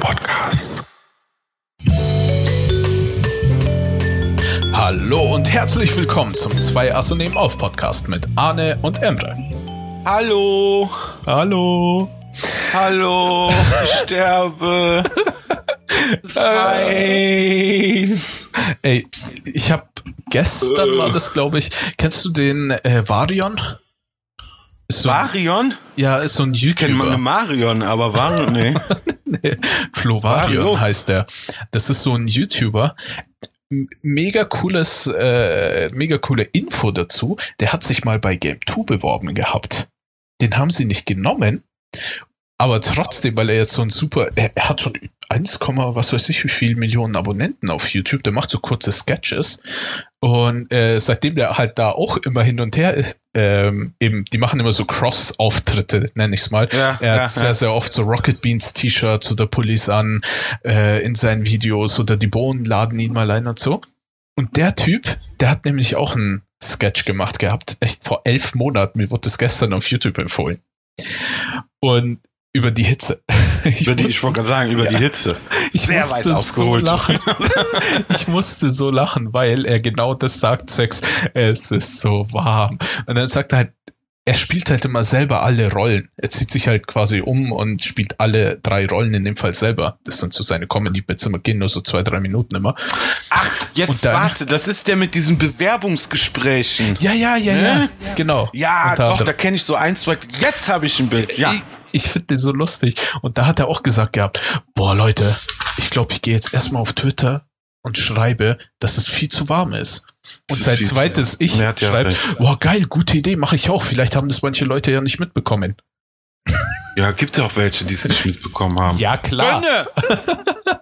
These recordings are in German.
Podcast. Hallo und herzlich willkommen zum Zwei Asse nehmen auf Podcast mit Arne und Emre. Hallo. Hallo. Hallo. Ich sterbe. Nein. Ey, ich habe gestern war das, glaube ich. Kennst du den äh, Varion? Ist so, Varion? Ja, ist so ein YouTuber. Ich kenne Marion, aber Varion, nee. nee. Flo Varion Vario. heißt der. Das ist so ein YouTuber. Mega cooles, äh, mega coole Info dazu. Der hat sich mal bei Game 2 beworben gehabt. Den haben sie nicht genommen. Aber trotzdem, weil er jetzt so ein super, er, er hat schon 1, was weiß ich, wie viele Millionen Abonnenten auf YouTube. Der macht so kurze Sketches. Und äh, seitdem der halt da auch immer hin und her, ähm, eben, die machen immer so Cross-Auftritte, nenne ich es mal. Ja, er hat ja, sehr, ja. sehr oft so Rocket Beans T-Shirts oder Pullis an äh, in seinen Videos oder die Bohnen laden ihn mal ein und so. Und der Typ, der hat nämlich auch einen Sketch gemacht gehabt, echt vor elf Monaten. Mir wurde das gestern auf YouTube empfohlen. Und über die Hitze. Ich über die, ich wollte gerade sagen, über ja. die Hitze. Ich Sehr musste so lachen. ich musste so lachen, weil er genau das sagt, Sex, es ist so warm. Und dann sagt er halt, er spielt halt immer selber alle Rollen. Er zieht sich halt quasi um und spielt alle drei Rollen in dem Fall selber. Das sind so seine Comedy-Bits, immer gehen nur so zwei, drei Minuten immer. Ach, jetzt dann, warte, das ist der mit diesen Bewerbungsgesprächen. Ja, ja, ja, ne? ja, genau. Ja, doch, da kenne ich so ein, zwei. Jetzt habe ich ein Bild, ja. Ich, finde den so lustig. Und da hat er auch gesagt gehabt, boah Leute, ich glaube, ich gehe jetzt erstmal auf Twitter und schreibe, dass es viel zu warm ist. Und sein zweites Ich schreibe, boah geil, gute Idee, mache ich auch. Vielleicht haben das manche Leute ja nicht mitbekommen. Ja, gibt ja auch welche, die es nicht mitbekommen haben. Ja, klar. Gönne!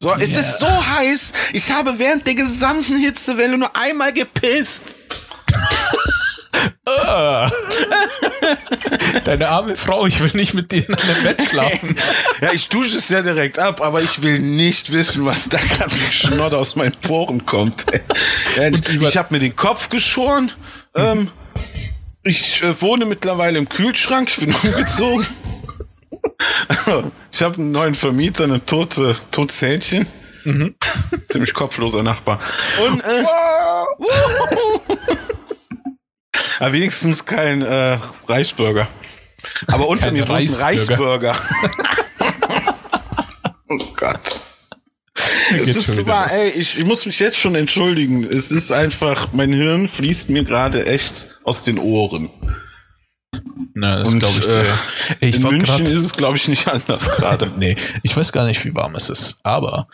So, yeah. es ist so heiß. Ich habe während der gesamten Hitzewelle nur einmal gepisst. Deine arme Frau, ich will nicht mit dir in einem Bett schlafen. Ja, ich dusche es ja direkt ab, aber ich will nicht wissen, was da gerade für Schnodder aus meinen Poren kommt. Ich habe mir den Kopf geschoren. Ähm, ich äh, wohne mittlerweile im Kühlschrank, ich bin umgezogen. ich habe einen neuen Vermieter, eine tote, totes Hähnchen. Mhm. Ziemlich kopfloser Nachbar. Und äh, aber wenigstens kein äh, Reisburger. Aber unter mir wohnt ein Reisburger. oh Gott. Es ist zwar, ey, ich, ich muss mich jetzt schon entschuldigen. Es ist einfach, mein Hirn fließt mir gerade echt aus den Ohren. Na, das glaube ich. Äh, ich in München ist es, glaube ich, nicht anders gerade. nee, ich weiß gar nicht, wie warm es ist, aber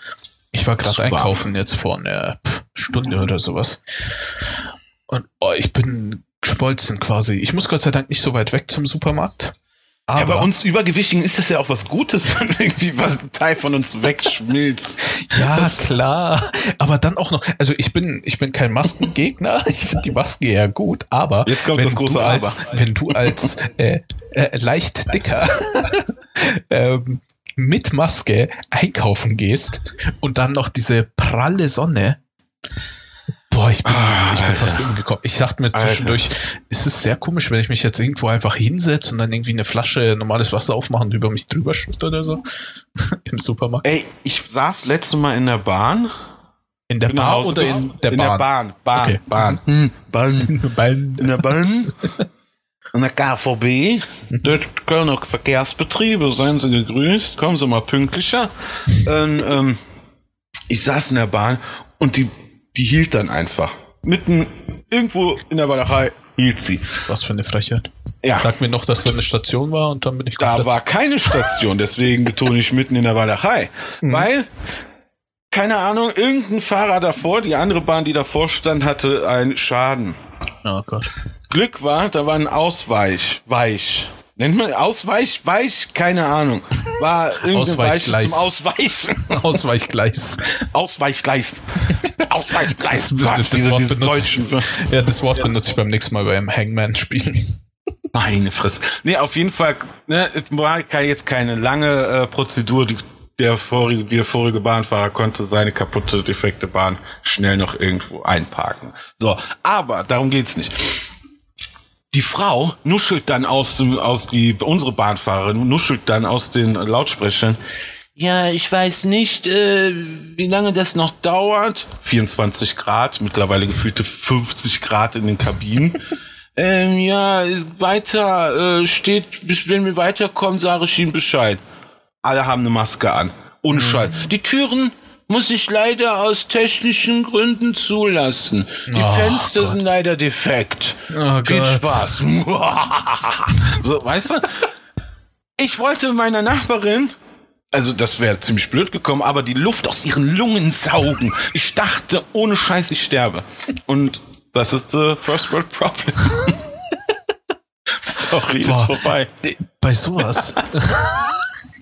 ich war gerade einkaufen jetzt vor einer Stunde oder sowas. Und oh, ich bin geschmolzen quasi. Ich muss Gott sei Dank nicht so weit weg zum Supermarkt. Aber ja, bei uns Übergewichtigen ist das ja auch was Gutes, wenn irgendwie was ein Teil von uns wegschmilzt. ja, das klar. Aber dann auch noch, also ich bin, ich bin kein Maskengegner. Ich finde die Maske ja gut, aber Jetzt kommt wenn, das große du als, aber. wenn du als äh, äh, leicht dicker ähm, mit Maske einkaufen gehst und dann noch diese pralle Sonne, Boah, ich bin, ah, ich bin fast umgekommen. Ich dachte mir zwischendurch, Alter. ist es sehr komisch, wenn ich mich jetzt irgendwo einfach hinsetze und dann irgendwie eine Flasche normales Wasser aufmache und über mich drüber schütte oder so. Im Supermarkt. Ey, ich saß letzte Mal in der Bahn. In der Bar oder in der in Bahn? In der Bahn. Bahn. Okay. Bahn. Hm, Bahn. Bahn. In der Bahn. In der KVB, mhm. dort Kölner Verkehrsbetriebe, seien Sie gegrüßt, kommen Sie mal pünktlicher. Und, ähm, ich saß in der Bahn und die die hielt dann einfach. Mitten irgendwo in der Walachei hielt sie. Was für eine Frechheit. Ja. Sag mir noch, dass da eine Station war und dann bin ich komplett... Da war keine Station, deswegen betone ich mitten in der Walachei. Mhm. Weil, keine Ahnung, irgendein Fahrer davor, die andere Bahn, die davor stand, hatte einen Schaden. Oh Gott. Glück war, da war ein Ausweich, weich. Nennt man Ausweich, weich, keine Ahnung. War irgendein Weich zum Ausweichen. Ausweichgleis. Ausweichgleis. Ausweichgleis. Das, das, das, Wort benutze, ja, das Wort benutze ich beim nächsten Mal beim Hangman spielen. Meine Fresse. Nee, auf jeden Fall, ne, es war jetzt keine lange äh, Prozedur. Die, der, vorige, der vorige Bahnfahrer konnte seine kaputte, defekte Bahn schnell noch irgendwo einparken. So, aber darum geht's nicht. Die Frau nuschelt dann aus dem, aus die, unsere Bahnfahrerin nuschelt dann aus den Lautsprechern. Ja, ich weiß nicht, äh, wie lange das noch dauert. 24 Grad, mittlerweile gefühlte 50 Grad in den Kabinen. ähm, ja, weiter äh, steht, bis wenn wir weiterkommen, sage ich Ihnen Bescheid. Alle haben eine Maske an. Ohne Scheiß. Die Türen muss ich leider aus technischen Gründen zulassen. Die Oh, Fenster Gott. sind leider defekt. Oh Viel Gott. Spaß. so, weißt du? Ich wollte meiner Nachbarin, also das wäre ziemlich blöd gekommen, aber die Luft aus ihren Lungen saugen. Ich dachte, ohne Scheiß, ich sterbe. Und das ist the first world problem. Story Boah. ist vorbei. Bei sowas.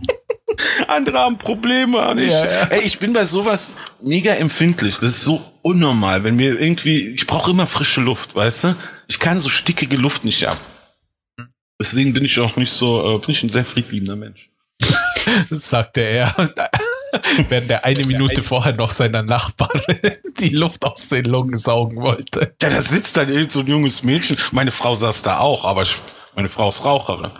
Andere haben Probleme und ich, Ja, ja. ey, ich bin bei sowas mega empfindlich. Das ist so unnormal, wenn mir irgendwie, ich brauche immer frische Luft, weißt du? Ich kann so stickige Luft nicht ab. Deswegen bin ich auch nicht so, äh, bin ich ein sehr friedliebender Mensch. sagte er. Während er eine Minute vorher noch seiner Nachbarin die Luft aus den Lungen saugen wollte. Ja, da sitzt dann irgend so ein junges Mädchen. Meine Frau saß da auch, aber ich, meine Frau ist Raucherin.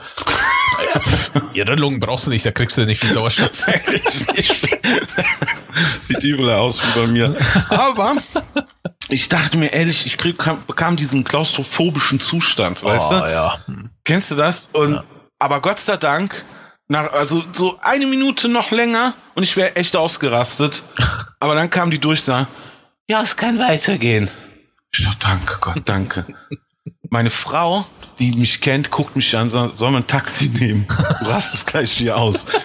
Ihre Lungen brauchst du nicht, da kriegst du nicht viel Sauerstoff. Sieht übel aus wie bei mir. Aber ich dachte mir ehrlich, ich krieg, kam, bekam diesen klaustrophobischen Zustand, weißt du? oh, ja. Hm. Kennst du das? Und aber Gott sei Dank, nach, also so eine Minute noch länger und ich wäre echt ausgerastet. Aber dann kam die Durchsage, ja, es kann weitergehen. Ich dachte, danke Gott, danke. Meine Frau, die mich kennt, guckt mich an, sagt, soll man ein Taxi nehmen? Du rastest gleich hier aus.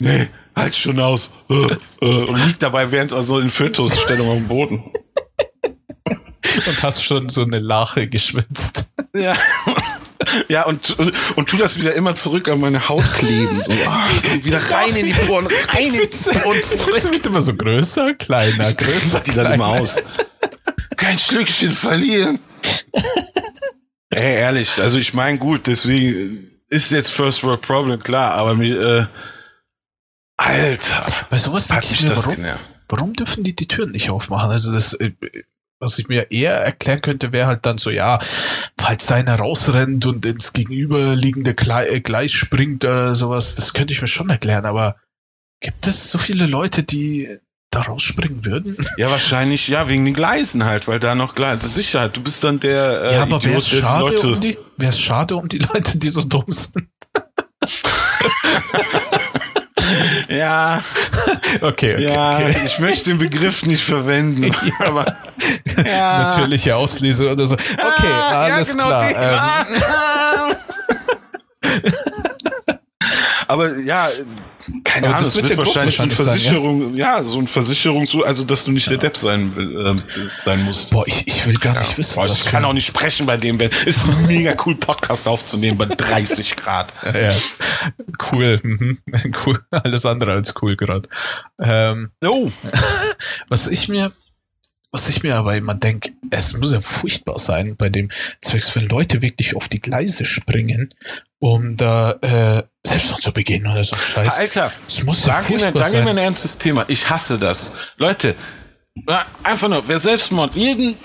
Nee, halt schon aus. Äh, äh, Und liegt dabei während also in Fötusstellung am Boden. Und hast schon so eine Lache geschwitzt. Ja. Ja, und, und, und tu das wieder immer zurück an meine Haut kleben. So, und wieder rein in die Poren, rein in die Poren Es zurück. wird immer so größer, kleiner, größer. Die dann immer aus. Kein Schlückchen verlieren. Ey, ehrlich, also ich meine, gut, deswegen ist jetzt First World Problem, klar, aber mich, äh, Alter, Bei sowas denke ich mir, das warum, genervt. warum dürfen die die Türen nicht aufmachen? Also das, äh, was ich mir eher erklären könnte, wäre halt dann so, ja, falls da einer rausrennt und ins gegenüberliegende äh, Gleis springt oder sowas, das könnte ich mir schon erklären, aber gibt es so viele Leute, die da rausspringen würden? Ja, wahrscheinlich, ja, wegen den Gleisen halt, weil da noch Gleise, Sicherheit, du bist dann der, äh, ja, aber wäre es schade, um die, schade um die Leute, die so dumm sind? Ja, Okay, okay, ja, okay. ich möchte den Begriff nicht verwenden, aber ja. Natürliche Auslese oder so. Okay, Ah, alles klar. die- Ähm, Ah. Aber ja, keine Ahnung, das es wird wahrscheinlich so ein wahrscheinlich sein, Versicherung, ja? so ein Versicherung, also dass du nicht der Depp sein, will, ähm, sein musst. boah, ich, ich will gar nicht wissen, Boah, ich kann auch nicht sprechen bei dem, wenn ist mega cool Podcast aufzunehmen bei 30 Grad. Ja, ja. Cool, mhm. cool. Alles andere als cool gerade. Ähm, Oh, was ich mir, was ich mir aber immer denke, es muss ja furchtbar sein bei dem Zwecks, wenn Leute wirklich auf die Gleise springen, um da äh, Selbstmord zu begehen oder so Scheiß. Alter, Es muss ja mir, furchtbar mir sein. ein ernstes Thema. Ich hasse das. Leute, einfach nur, wer Selbstmord, jeden,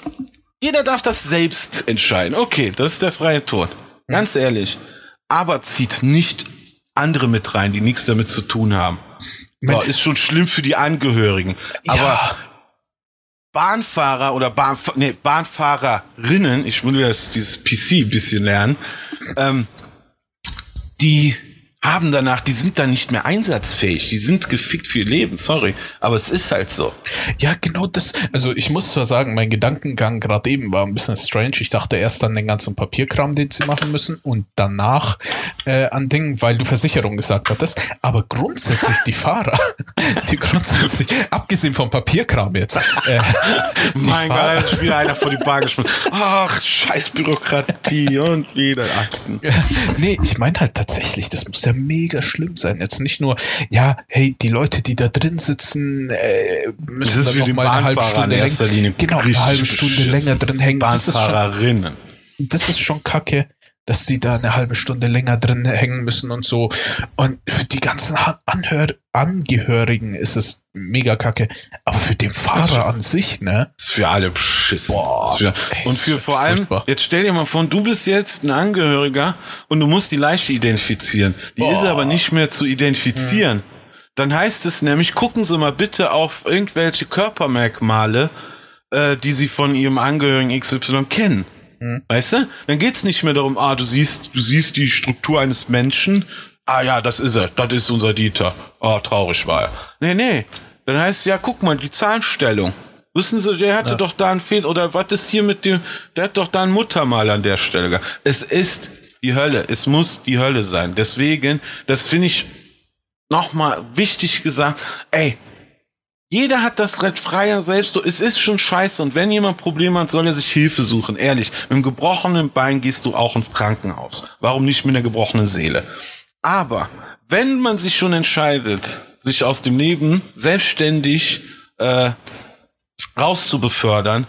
jeder darf das selbst entscheiden. Okay, das ist der freie Tod. Ganz ehrlich. Aber zieht nicht andere mit rein, die nichts damit zu tun haben. So, ist schon schlimm für die Angehörigen. Aber ja, Bahnfahrer oder Bahnf nee, Bahnfahrerinnen, ich will jetzt dieses PC ein bisschen lernen, ähm, die haben danach, die sind dann nicht mehr einsatzfähig, die sind gefickt für ihr Leben, sorry, aber es ist halt so. ja, genau das. Also ich muss zwar sagen, mein Gedankengang gerade eben war ein bisschen strange. Ich dachte erst an den ganzen Papierkram, den sie machen müssen und danach äh, an Dingen, weil du Versicherung gesagt hattest. Aber grundsätzlich die Fahrer, die grundsätzlich, abgesehen vom Papierkram jetzt, äh, mein Gott, Fahrer, da ist wieder einer vor die Bar geschmissen. Ach, scheiß Bürokratie und wieder Akten. nee, ich meine halt tatsächlich, das muss ja mega schlimm sein. Jetzt nicht nur, ja, hey, die Leute, die da drin sitzen, äh, müssen ist dann noch mal eine halbe Stunde länger, genau, eine halbe Stunde länger drin hängen. Das ist schon das ist schon kacke. Dass die da eine halbe Stunde länger drin hängen müssen und so. Und für die ganzen Anhör Angehörigen ist es mega kacke. Aber für den Fahrer an sich, ne? Ist für alle beschissen. Boah, für, und für vor allem, furchtbar. jetzt stell dir mal vor, du bist jetzt ein Angehöriger und du musst die Leiche identifizieren. Die Boah. ist aber nicht mehr zu identifizieren. Hm. Dann heißt es nämlich, gucken Sie mal bitte auf irgendwelche Körpermerkmale, äh, die Sie von Ihrem Angehörigen XY kennen. Mhm. Weißt du? Dann geht's nicht mehr darum, ah, du siehst, du siehst die Struktur eines Menschen. Ah ja, das ist er. Das ist unser Dieter. Oh, traurig war er. Nee, nee. Dann heißt es ja, guck mal, die Zahnstellung. Wissen Sie, der hatte ja. doch da einen Fehler. Oder was ist hier mit dem, der hat doch da ein Muttermal an der Stelle. Es ist die Hölle. Es muss die Hölle sein. Deswegen, das finde ich nochmal wichtig gesagt. Ey, jeder hat das Recht freier selbst. Es ist schon scheiße. Und wenn jemand Probleme hat, soll er sich Hilfe suchen. Ehrlich. Mit einem gebrochenen Bein gehst du auch ins Krankenhaus. Warum nicht mit einer gebrochenen Seele? Aber wenn man sich schon entscheidet, sich aus dem Leben selbstständig äh, rauszubefördern,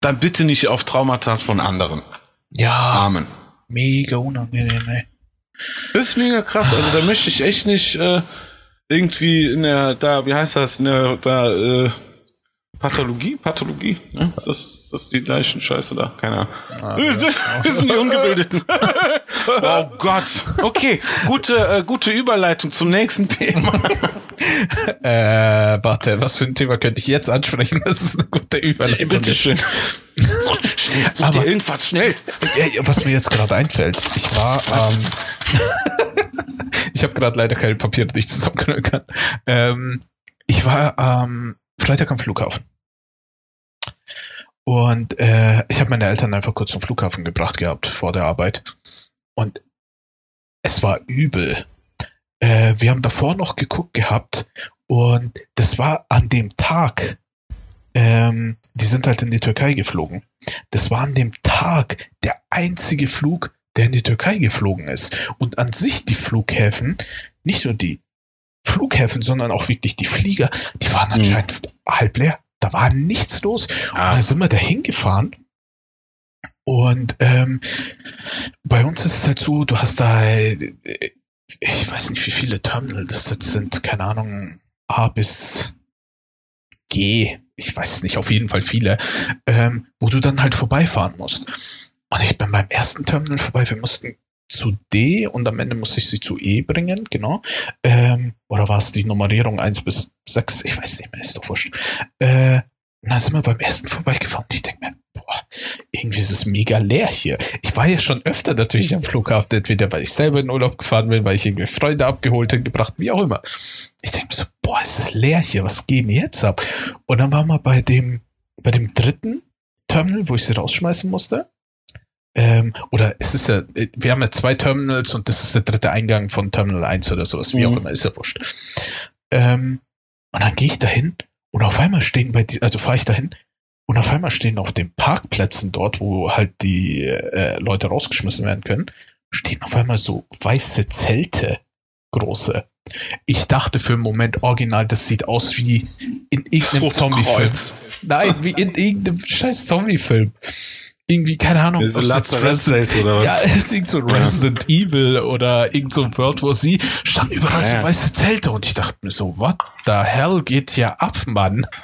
dann bitte nicht auf Traumata von anderen. Ja. Amen. Mega unangenehm, ey. Das ist mega krass. Also da möchte ich echt nicht äh, irgendwie in der, da, wie heißt das, in der, da, äh, Pathologie? Pathologie? Ne? Ist, das, ist das die gleichen Scheiße da? Keine Ahnung. Ah, ja. Sind die Ungebildeten. oh Gott. Okay, gute, äh, gute Überleitung zum nächsten Thema. äh, warte, was für ein Thema könnte ich jetzt ansprechen? Das ist eine gute Überleitung. Bitte schön. Such, such dir irgendwas schnell. Was mir jetzt gerade einfällt, ich war, ähm, ich habe gerade leider keine Papiere, die ich zusammenknüllen kann. Ähm, ich war am Freitag am Flughafen. Und äh, ich habe meine Eltern einfach kurz zum Flughafen gebracht gehabt vor der Arbeit. Und es war übel. Äh, wir haben davor noch geguckt gehabt und das war an dem Tag. Ähm, die sind halt in die Türkei geflogen. Das war an dem Tag der einzige Flug, der in die Türkei geflogen ist. Und an sich die Flughäfen, nicht nur die Flughäfen, sondern auch wirklich die Flieger, die waren mhm. anscheinend mhm. halb leer. Da war nichts los. Ah. Und dann sind wir da hingefahren. Und ähm, bei uns ist es halt so, du hast da, ich weiß nicht, wie viele Terminal das jetzt sind, keine Ahnung, A bis G, ich weiß nicht, auf jeden Fall viele, ähm, wo du dann halt vorbeifahren musst. Und ich bin beim ersten Terminal vorbei. Wir mussten zu D und am Ende musste ich sie zu E bringen, genau. Ähm, oder war es die Nummerierung 1 bis 6? Ich weiß nicht mehr, ist doch wurscht. Äh, dann sind wir beim ersten vorbeigefahren und ich denke mir, boah, irgendwie ist es mega leer hier. Ich war ja schon öfter natürlich am Flughafen, entweder weil ich selber in Urlaub gefahren bin, weil ich irgendwie Freunde abgeholt und gebracht, wie auch immer. Ich denke mir so, boah, ist es leer hier, was geht denn jetzt ab? Und dann waren wir bei dem, bei dem dritten Terminal, wo ich sie rausschmeißen musste. Ähm, oder es ist ja, wir haben ja zwei Terminals und das ist der dritte Eingang von Terminal 1 oder sowas, wie mhm. auch immer, ist ja wurscht. Ähm, und dann gehe ich dahin und auf einmal stehen bei, die, also fahre ich dahin und auf einmal stehen auf den Parkplätzen dort, wo halt die äh, Leute rausgeschmissen werden können, stehen auf einmal so weiße Zelte, große. Ich dachte für einen Moment original, das sieht aus wie in irgendeinem Zombie-Film. Nein, wie in irgendeinem scheiß Zombie-Film irgendwie, keine Ahnung. So Resident, oder was? Ja, irgend so Resident ja. Evil oder irgend so World War Z stand überall ja. so weiße Zelte und ich dachte mir so, what the hell geht hier ab, Mann?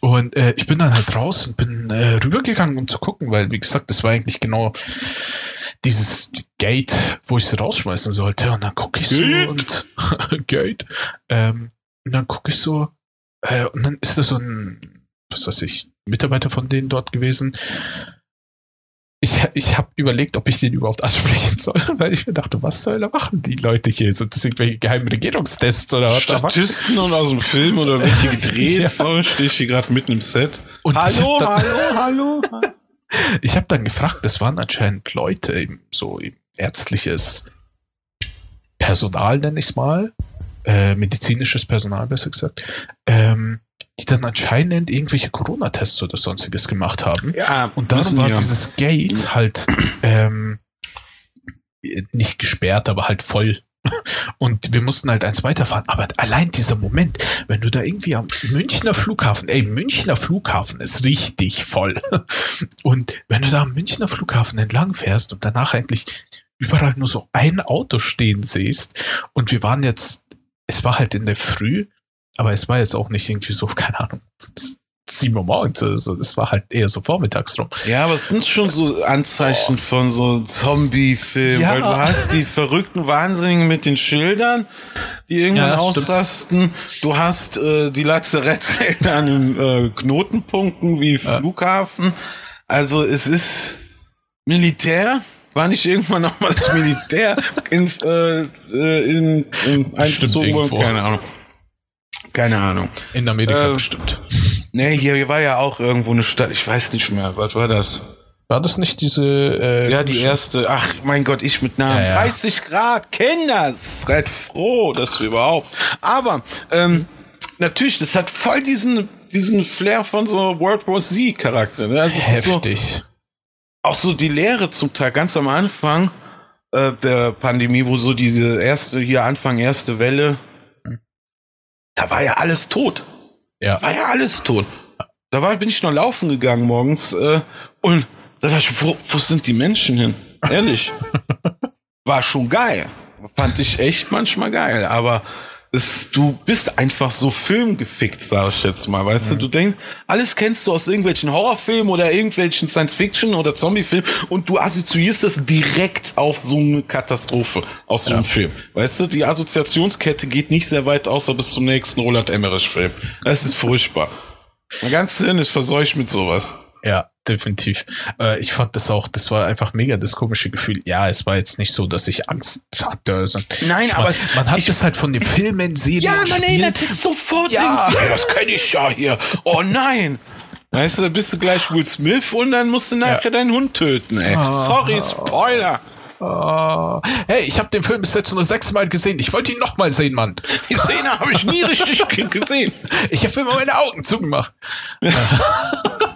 Und äh, ich bin dann halt raus und bin äh, rübergegangen, um zu gucken, weil, wie gesagt, das war eigentlich genau dieses Gate, wo ich sie rausschmeißen sollte. Und dann gucke ich so und Gate. Ähm, und dann gucke ich so, äh, und dann ist da so ein was weiß ich, Mitarbeiter von denen dort gewesen. Ich, ich habe überlegt, ob ich den überhaupt ansprechen soll, weil ich mir dachte, was soll er machen, die Leute hier? Sind das irgendwelche geheimen Regierungstests oder was? Statisten und aus dem Film oder wird hier gedreht? ja. So, stehe ich hier gerade mitten im Set. Und hallo, dann, hallo, hallo. ich habe dann gefragt, das waren anscheinend Leute, eben so eben ärztliches Personal, nenne ich es mal, äh, medizinisches Personal besser gesagt, ähm, die dann anscheinend irgendwelche Corona-Tests oder sonstiges gemacht haben. Ja, und darum war ja. dieses Gate halt ähm, nicht gesperrt, aber halt voll Und wir mussten halt eins weiterfahren. Aber allein dieser Moment, wenn du da irgendwie am Münchner Flughafen, ey, Münchner Flughafen ist richtig voll. Und wenn du da am Münchner Flughafen entlang fährst und danach eigentlich überall nur so ein Auto stehen siehst und wir waren jetzt, es war halt in der Früh, aber es war jetzt auch nicht irgendwie so, keine Ahnung, 7 Uhr morgens. Also es war halt eher so vormittags rum. Ja, aber es sind schon so Anzeichen oh. von so Zombie-Filmen, ja. weil du hast die verrückten Wahnsinnigen mit den Schildern, die irgendwann ja, ausrasten. Stimmt. Du hast äh, die Lazarettzellen an den äh, Knotenpunkten wie ja. Flughafen. Also es ist Militär. War nicht irgendwann noch mal das Militär in, äh, äh in, in eingezogen worden? Keine Ahnung. Keine Ahnung. In Amerika äh, bestimmt. Nee, hier, hier war ja auch irgendwo eine Stadt, ich weiß nicht mehr, was war das? War das nicht diese. Äh, ja, die erste. Ach, mein Gott, ich mit Namen. Ja, ja. 30 Grad, das. Seid froh, dass wir überhaupt. Aber, ähm, natürlich, das hat voll diesen, diesen Flair von so World War Z Charakter. Ne? Also Heftig. So, auch so die Lehre zum Teil, ganz am Anfang äh, der Pandemie, wo so diese erste, hier Anfang, erste Welle, da war ja alles tot. Ja. War ja alles tot. Da war, bin ich noch laufen gegangen morgens äh, und da dachte ich, wo, wo sind die Menschen hin? Ehrlich. war schon geil. Fand ich echt manchmal geil, aber es, du bist einfach so filmgefickt, sag ich jetzt mal, weißt mhm. du? Du denkst, alles kennst du aus irgendwelchen Horrorfilmen oder irgendwelchen Science-Fiction oder Zombie-Filmen und du assoziierst es direkt auf so eine Katastrophe aus so einem ja. Film. Weißt du, die Assoziationskette geht nicht sehr weit außer bis zum nächsten Roland Emmerich-Film. Es ist furchtbar. Mein ganzes Hirn ist verseucht mit sowas. Ja, definitiv. Äh, ich fand das auch, das war einfach mega das komische Gefühl. Ja, es war jetzt nicht so, dass ich Angst hatte. Also, Nein, aber man, man hat es halt von den Filmen sehen. Ja, man erinnert sich sofort. Ja, irgendwie. das kenne ich ja hier. Oh nein. Weißt du, da bist du gleich Will Smith und dann musst du nachher ja. deinen Hund töten, ey. Ah. Sorry, Spoiler. Oh. Hey, ich habe den Film bis jetzt nur sechsmal gesehen. Ich wollte ihn nochmal sehen, Mann. Die Szene habe ich nie richtig gesehen. Ich habe immer meine Augen zugemacht.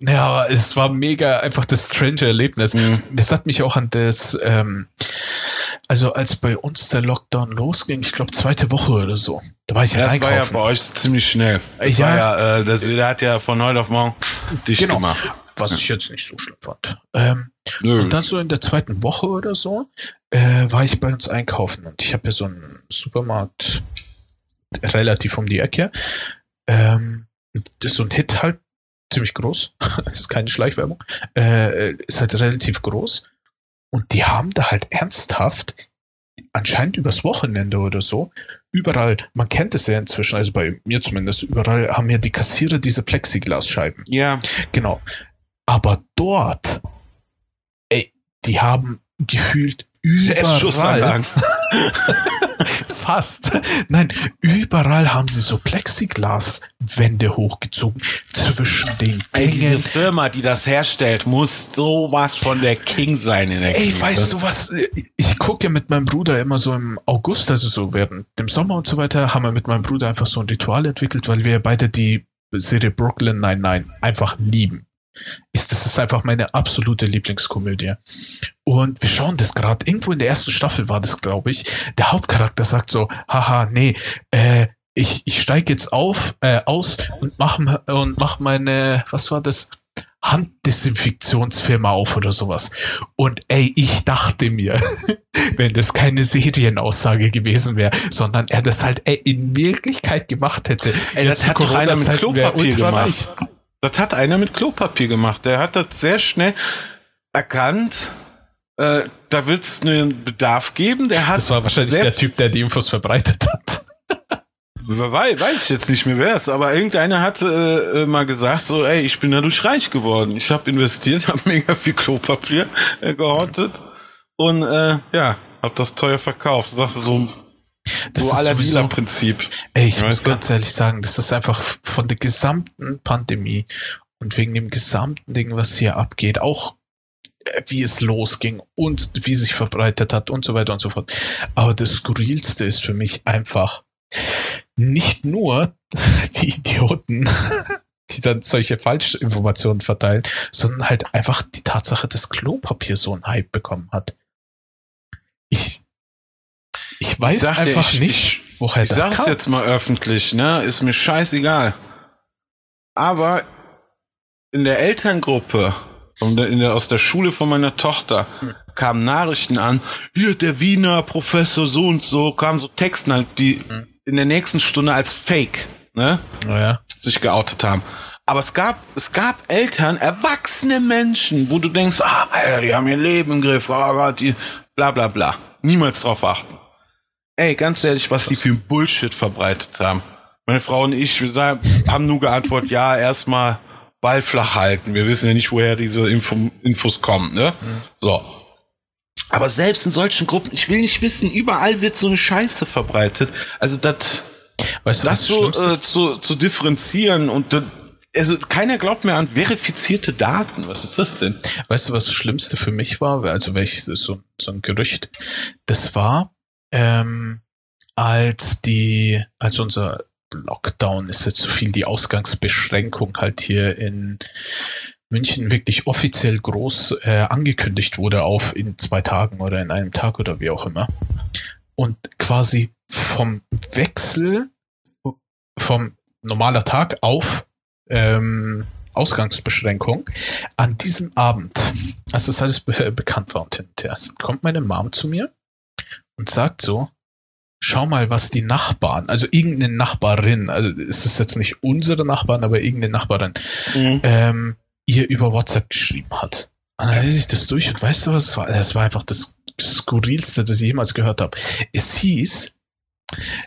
Ja, aber es war mega einfach das strange Erlebnis. Mhm. Das hat mich auch an das, ähm, also als bei uns der Lockdown losging, ich glaube zweite Woche oder so, da war ich ja, ja Das war ja bei euch ziemlich schnell. Das ja, ja äh, das, der hat ja von heute auf morgen dich genau, gemacht. Was ich jetzt nicht so schlimm fand. Ähm, Nö. Und dann so in der zweiten Woche oder so äh, war ich bei uns einkaufen und ich habe ja so einen Supermarkt relativ um die Ecke. Ähm, das ist so ein Hit halt ziemlich groß, ist keine Schleichwerbung, äh, ist halt relativ groß. Und die haben da halt ernsthaft, anscheinend übers Wochenende oder so, überall, man kennt es ja inzwischen, also bei mir zumindest, überall haben ja die Kassierer diese Plexiglasscheiben. Ja. Genau. Aber dort, ey, die haben gefühlt überall. Fast. Nein, überall haben sie so Plexiglaswände hochgezogen zwischen den Ey, diese Firma, die das herstellt, muss sowas von der King sein in der Ey, Krise. weißt du was? Ich gucke ja mit meinem Bruder immer so im August, also so während dem Sommer und so weiter, haben wir mit meinem Bruder einfach so ein Ritual entwickelt, weil wir beide die Serie Brooklyn Nein Nein einfach lieben ist das ist einfach meine absolute Lieblingskomödie. Und wir schauen das gerade. Irgendwo in der ersten Staffel war das, glaube ich. Der Hauptcharakter sagt so, haha, nee, äh, ich, ich steige jetzt auf, äh, aus und mach, und mach meine, was war das? Handdesinfektionsfirma auf oder sowas. Und ey, ich dachte mir, wenn das keine Serienaussage gewesen wäre, sondern er das halt ey, in Wirklichkeit gemacht hätte. Ey, das hat doch einer mit Klopapier gemacht. Das hat einer mit Klopapier gemacht. Der hat das sehr schnell erkannt. Äh, da wird es einen Bedarf geben. Der hat das war wahrscheinlich der Typ, der die Infos verbreitet hat. Weiß, weiß ich jetzt nicht mehr, wer es, aber irgendeiner hat äh, äh, mal gesagt, so, ey, ich bin dadurch reich geworden. Ich habe investiert, habe mega viel Klopapier äh, gehortet und äh, ja, habe das teuer verkauft. Sagte so das so aller Dealer-Prinzip. Ey, ich muss ganz ehrlich sagen, das ist einfach von der gesamten Pandemie und wegen dem gesamten Ding, was hier abgeht, auch äh, wie es losging und wie sich verbreitet hat und so weiter und so fort. Aber das Skurrilste ist für mich einfach nicht nur die Idioten, die dann solche Falschinformationen verteilen, sondern halt einfach die Tatsache, dass Klopapier so einen Hype bekommen hat. Ich, weiß einfach ich, nicht, woher ich das sag's kam. jetzt mal öffentlich, ne? Ist mir scheißegal. Aber in der Elterngruppe der, aus der Schule von meiner Tochter kamen Nachrichten an, hier der Wiener Professor so und so, kamen so Texten halt, die in der nächsten Stunde als Fake, ne? Ja. Sich geoutet haben. Aber es gab, es gab Eltern, erwachsene Menschen, wo du denkst, ah, Alter, die haben ihr Leben im Griff, oh Gott, die, bla, bla, bla. Niemals drauf achten. Ey, ganz ehrlich, was die für ein Bullshit verbreitet haben. Meine Frau und ich, wir haben nur geantwortet, ja, erstmal Ball flach halten. Wir wissen ja nicht, woher diese Info, Infos kommen, ne? Mhm. So. Aber selbst in solchen Gruppen, ich will nicht wissen, überall wird so eine Scheiße verbreitet. Also das, weißt du, das so äh, zu, zu differenzieren und das, also keiner glaubt mehr an verifizierte Daten. Was ist das denn? Weißt du, was das Schlimmste für mich war? Also welches ist so, so ein Gerücht? Das war, ähm, als die, als unser Lockdown ist jetzt so viel die Ausgangsbeschränkung halt hier in München wirklich offiziell groß äh, angekündigt wurde auf in zwei Tagen oder in einem Tag oder wie auch immer. Und quasi vom Wechsel vom normaler Tag auf ähm, Ausgangsbeschränkung an diesem Abend, als das alles be bekannt war und hinterher, kommt meine Mom zu mir und sagt so, schau mal, was die Nachbarn, also irgendeine Nachbarin, also es ist jetzt nicht unsere Nachbarn, aber irgendeine Nachbarin, mhm. ähm, ihr über WhatsApp geschrieben hat. Und dann lese ich das durch und weißt du was? Das war, das war einfach das skurrilste, das ich jemals gehört habe. Es hieß,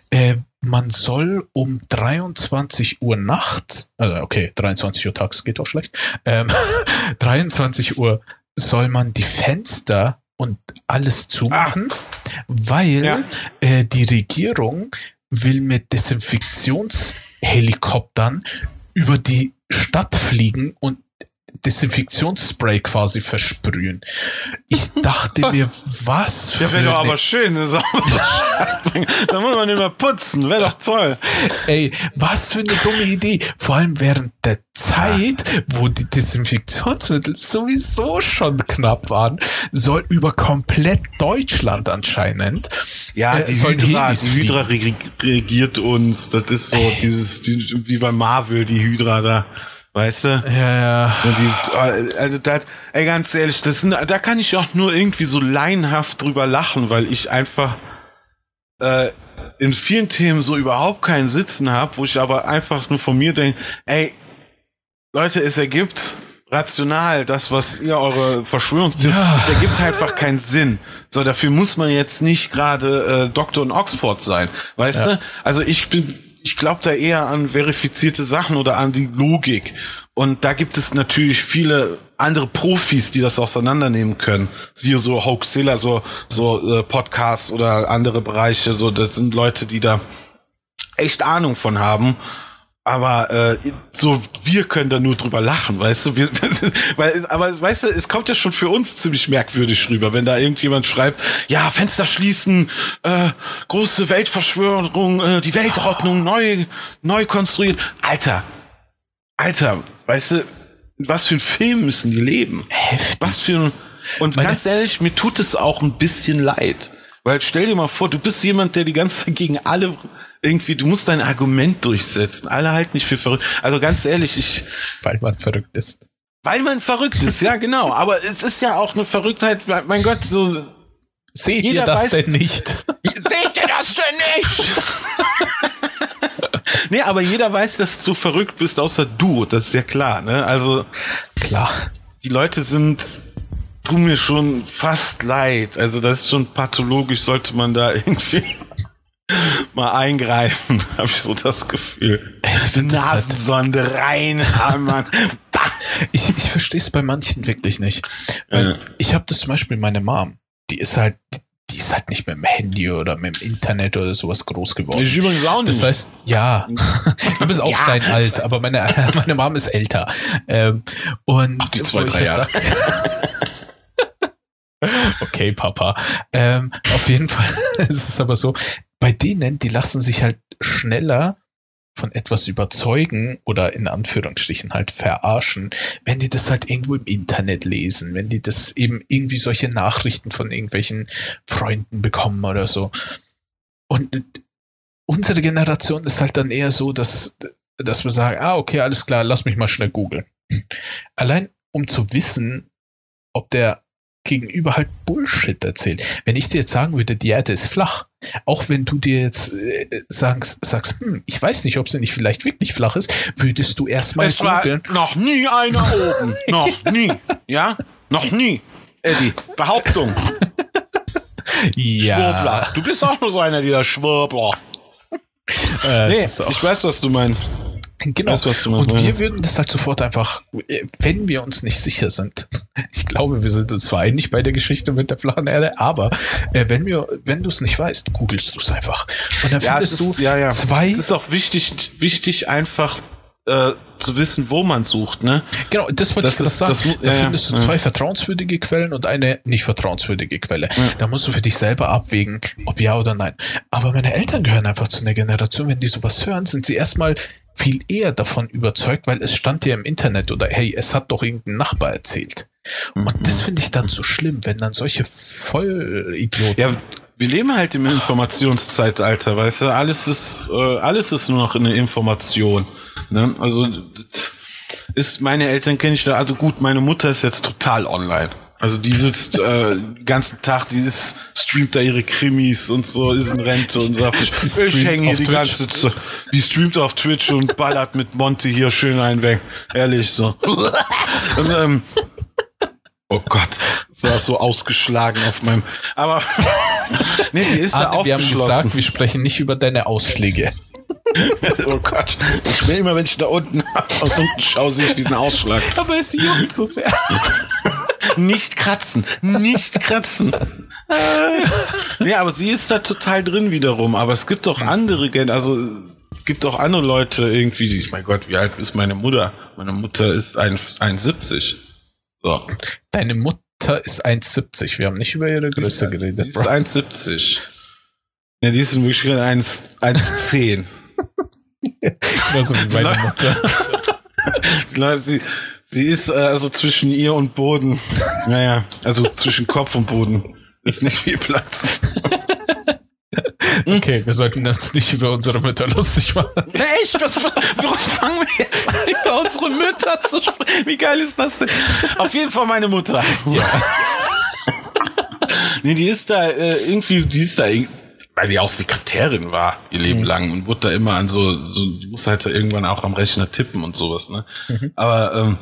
äh, man soll um 23 Uhr nachts, also okay, 23 Uhr tags geht auch schlecht, ähm, 23 Uhr soll man die Fenster und alles zumachen, ah. Weil ja. äh, die Regierung will mit Desinfektionshelikoptern über die Stadt fliegen und Desinfektionsspray quasi versprühen. Ich dachte mir, was für. Ja, wäre doch aber schön. da muss man immer putzen. Wäre doch toll. Ey, was für eine dumme Idee. Vor allem während der Zeit, wo die Desinfektionsmittel sowieso schon knapp waren, soll über komplett Deutschland anscheinend. Ja, äh, die, Hydra, die Hydra regiert uns. Das ist so dieses, die, wie bei Marvel, die Hydra da. Weißt du? Ja, ja. Und die, also das, ey, ganz ehrlich, das sind, da kann ich auch nur irgendwie so laienhaft drüber lachen, weil ich einfach äh, in vielen Themen so überhaupt keinen Sitzen habe, wo ich aber einfach nur von mir denke, ey, Leute, es ergibt rational das, was ihr eure Verschwörungstheorie, ja. es ergibt einfach keinen Sinn. So, dafür muss man jetzt nicht gerade äh, Doktor in Oxford sein, weißt ja. du? Also ich bin ich glaube da eher an verifizierte Sachen oder an die Logik. Und da gibt es natürlich viele andere Profis, die das auseinandernehmen können. Siehe so Hoaxilla, so, so äh, Podcasts oder andere Bereiche. So, das sind Leute, die da echt Ahnung von haben. Aber äh, so wir können da nur drüber lachen, weißt du? Wir, weil, aber weißt du, es kommt ja schon für uns ziemlich merkwürdig rüber, wenn da irgendjemand schreibt, ja Fenster schließen, äh, große Weltverschwörung, äh, die Weltordnung neu neu konstruiert. Alter, Alter, weißt du, was für ein Film müssen die leben? Heftig. Was für ein und Meine ganz ehrlich, mir tut es auch ein bisschen leid. Weil stell dir mal vor, du bist jemand, der die ganze Zeit gegen alle irgendwie, du musst dein Argument durchsetzen. Alle halten nicht für verrückt. Also ganz ehrlich, ich. Weil man verrückt ist. Weil man verrückt ist, ja, genau. Aber es ist ja auch eine Verrücktheit, mein Gott, so. Seht ihr das weiß, denn nicht? Seht ihr das denn nicht? nee, aber jeder weiß, dass du verrückt bist, außer du. Das ist ja klar, ne? Also. Klar. Die Leute sind, tun mir schon fast leid. Also, das ist schon pathologisch, sollte man da irgendwie mal eingreifen, habe ich so das Gefühl. Nasensonde halt reinhammern. ich ich verstehe es bei manchen wirklich nicht. Weil ja. Ich habe das zum Beispiel meine Mom, die ist halt, die ist halt nicht mit dem Handy oder mit dem Internet oder sowas groß geworden. Ich übrigens auch nicht. Das heißt, ja, du bist auch ja. dein alt, aber meine, meine Mom ist älter. Ähm, und Ach, die zwei, drei Jahre. Okay, Papa. Ähm, auf jeden Fall ist es aber so, bei denen, die lassen sich halt schneller von etwas überzeugen oder in Anführungsstrichen halt verarschen, wenn die das halt irgendwo im Internet lesen, wenn die das eben irgendwie solche Nachrichten von irgendwelchen Freunden bekommen oder so. Und unsere Generation ist halt dann eher so, dass, dass wir sagen, ah, okay, alles klar, lass mich mal schnell googeln. Allein um zu wissen, ob der Gegenüber halt Bullshit erzählt. Wenn ich dir jetzt sagen würde, die Erde ist flach, auch wenn du dir jetzt äh, sagst, sagst hm, ich weiß nicht, ob sie nicht vielleicht wirklich flach ist, würdest du erstmal es googeln. War noch nie einer oben. noch nie. Ja? Noch nie. Eddie, Behauptung. ja. Schwurbler. Du bist auch nur so einer dieser Schwurbler. Äh, nee, ich weiß, was du meinst. Genau. Weißt, und wir würden das halt sofort einfach, wenn wir uns nicht sicher sind. Ich glaube, wir sind uns zwar einig bei der Geschichte mit der flachen Erde, aber äh, wenn wir, wenn du es nicht weißt, googelst du es einfach. Und dann ja, findest ist, du ja, ja. zwei. Es ist auch wichtig, wichtig einfach äh, zu wissen, wo man sucht, ne? Genau, das wollte das ich ist, sagen. Das, da ja, findest du ja. zwei vertrauenswürdige Quellen und eine nicht vertrauenswürdige Quelle. Ja. Da musst du für dich selber abwägen, ob ja oder nein. Aber meine Eltern gehören einfach zu einer Generation, wenn die sowas hören, sind sie erstmal viel eher davon überzeugt, weil es stand ja im Internet oder hey, es hat doch irgendein Nachbar erzählt. Und mhm. das finde ich dann so schlimm, wenn dann solche Vollidioten. Ja, wir leben halt im Informationszeitalter, weißt du, alles ist, äh, alles ist nur noch eine Information. Ne? Also ist meine Eltern kenne ich da, also gut, meine Mutter ist jetzt total online. Also die sitzt äh, den ganzen Tag, die ist, streamt da ihre Krimis und so, ist in Rente und sagt, ich, ich hänge hier die Twitch. ganze Zeit. Die streamt auf Twitch und ballert mit Monty hier schön einen weg. Ehrlich so. und, ähm, oh Gott, war so ausgeschlagen auf meinem. Aber nee, die ist Arne, da Wir haben gesagt, wir sprechen nicht über deine Ausschläge. oh Gott. Ich will immer, wenn ich da unten, unten schaue, sehe ich diesen Ausschlag. Aber es juckt so sehr. nicht kratzen. Nicht kratzen. nee, aber sie ist da total drin wiederum. Aber es gibt auch andere, also gibt auch andere Leute irgendwie, die, mein Gott, wie alt ist meine Mutter? Meine Mutter ist 1,70. So. Deine Mutter ist 1,70. Wir haben nicht über ihre Größe geredet. Sie ist 1,70. Ja, die ist wirklich 1,10. Genauso wie meine Mutter. sie, sie ist äh, also zwischen ihr und Boden. Naja, also zwischen Kopf und Boden. Ist nicht viel Platz. Okay, wir sollten uns nicht über unsere Mütter lustig machen. Echt? Was, warum fangen wir jetzt an, über unsere Mütter zu sprechen? Wie geil ist das denn? Auf jeden Fall meine Mutter. Ja. nee, die ist da äh, irgendwie, die ist da irgendwie weil die auch Sekretärin war ihr Leben mhm. lang und wurde da immer an so, so die muss halt irgendwann auch am Rechner tippen und sowas, ne? Mhm. Aber ähm,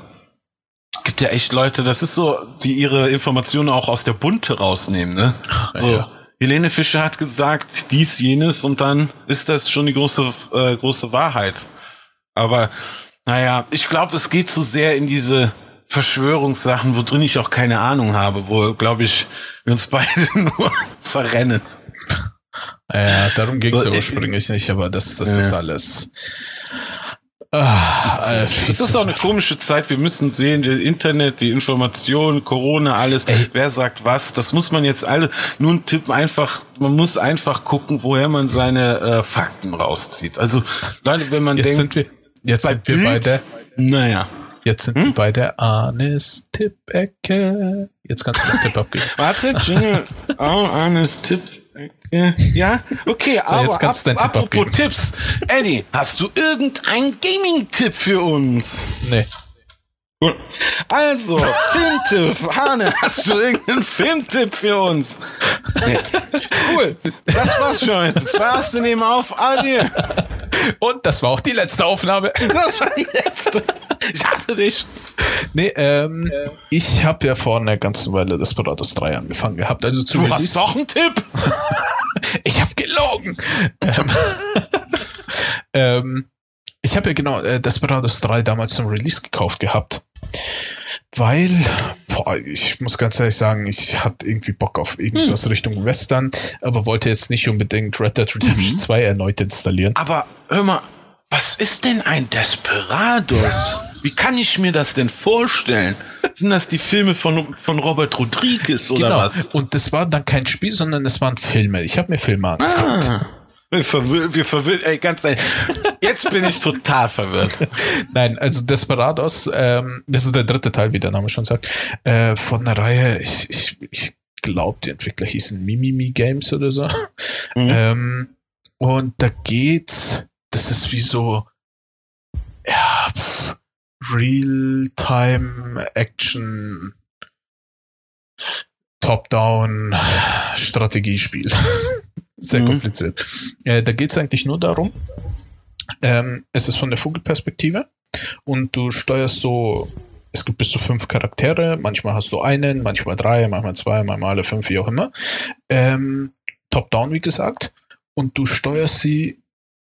gibt ja echt Leute, das ist so, die ihre Informationen auch aus der Bunte rausnehmen, ne? So, ja. Helene Fischer hat gesagt, dies, jenes und dann ist das schon die große, äh, große Wahrheit. Aber naja, ich glaube, es geht zu sehr in diese Verschwörungssachen, wo drin ich auch keine Ahnung habe, wo, glaube ich, wir uns beide nur verrennen. Ja, darum ging es ja ursprünglich nicht, aber das, das ja. ist alles. Ah, es ist auch eine komische Zeit. Wir müssen sehen, das Internet, die Information, Corona, alles. Ey. Wer sagt was? Das muss man jetzt alle. Nun tippen einfach. Man muss einfach gucken, woher man seine äh, Fakten rauszieht. Also, Leute, wenn man jetzt denkt, sind wir, jetzt bei sind wir bei der. Naja. Jetzt sind hm? wir bei der Arnes Tippecke. Jetzt kannst du den Tipp abgeben. Warte, Jingle. Oh, Arnes Tipp. Ja, okay, so, aber ab, apropos abgeben. Tipps. Eddie, hast du irgendeinen Gaming-Tipp für uns? Nee. Cool. Also, Filmtipp. Hane, hast du irgendeinen Filmtipp für uns? Nee. Cool. Das war's schon heute. Zwei Erste nehmen auf. Adieu. Und das war auch die letzte Aufnahme. Das war die letzte. Ich hasse dich. Nee, ähm, ähm. ich habe ja vor einer ganzen Weile Desperados 3 angefangen gehabt. Also du Release. hast doch einen Tipp. ich habe gelogen. ähm, ähm, ich habe ja genau äh, Desperados 3 damals zum Release gekauft gehabt. Weil, boah, ich muss ganz ehrlich sagen, ich hatte irgendwie Bock auf irgendwas hm. Richtung Western, aber wollte jetzt nicht unbedingt Red Dead Redemption mhm. 2 erneut installieren. Aber hör mal, was ist denn ein Desperados? Wie kann ich mir das denn vorstellen? Sind das die Filme von, von Robert Rodriguez oder genau. was? Und das war dann kein Spiel, sondern es waren Filme. Ich habe mir Filme angeguckt. Ah. Wir verwirrt, wir verwirrt, ey, ganz ehrlich. Jetzt bin ich total verwirrt. Nein, also Desperados, ähm, das ist der dritte Teil, wie der Name schon sagt, äh, von der Reihe, ich, ich, ich glaube, die Entwickler hießen Mimimi Games oder so. Mhm. Ähm, Und da geht's, das ist wie so, ja, Real-Time-Action, Top-Down-Strategiespiel. Sehr mhm. kompliziert. Äh, da geht's eigentlich nur darum, ähm, es ist von der Vogelperspektive und du steuerst so es gibt bis zu fünf Charaktere. Manchmal hast du einen, manchmal drei, manchmal zwei, manchmal alle fünf, wie auch immer. Ähm, Top-down, wie gesagt. Und du steuerst sie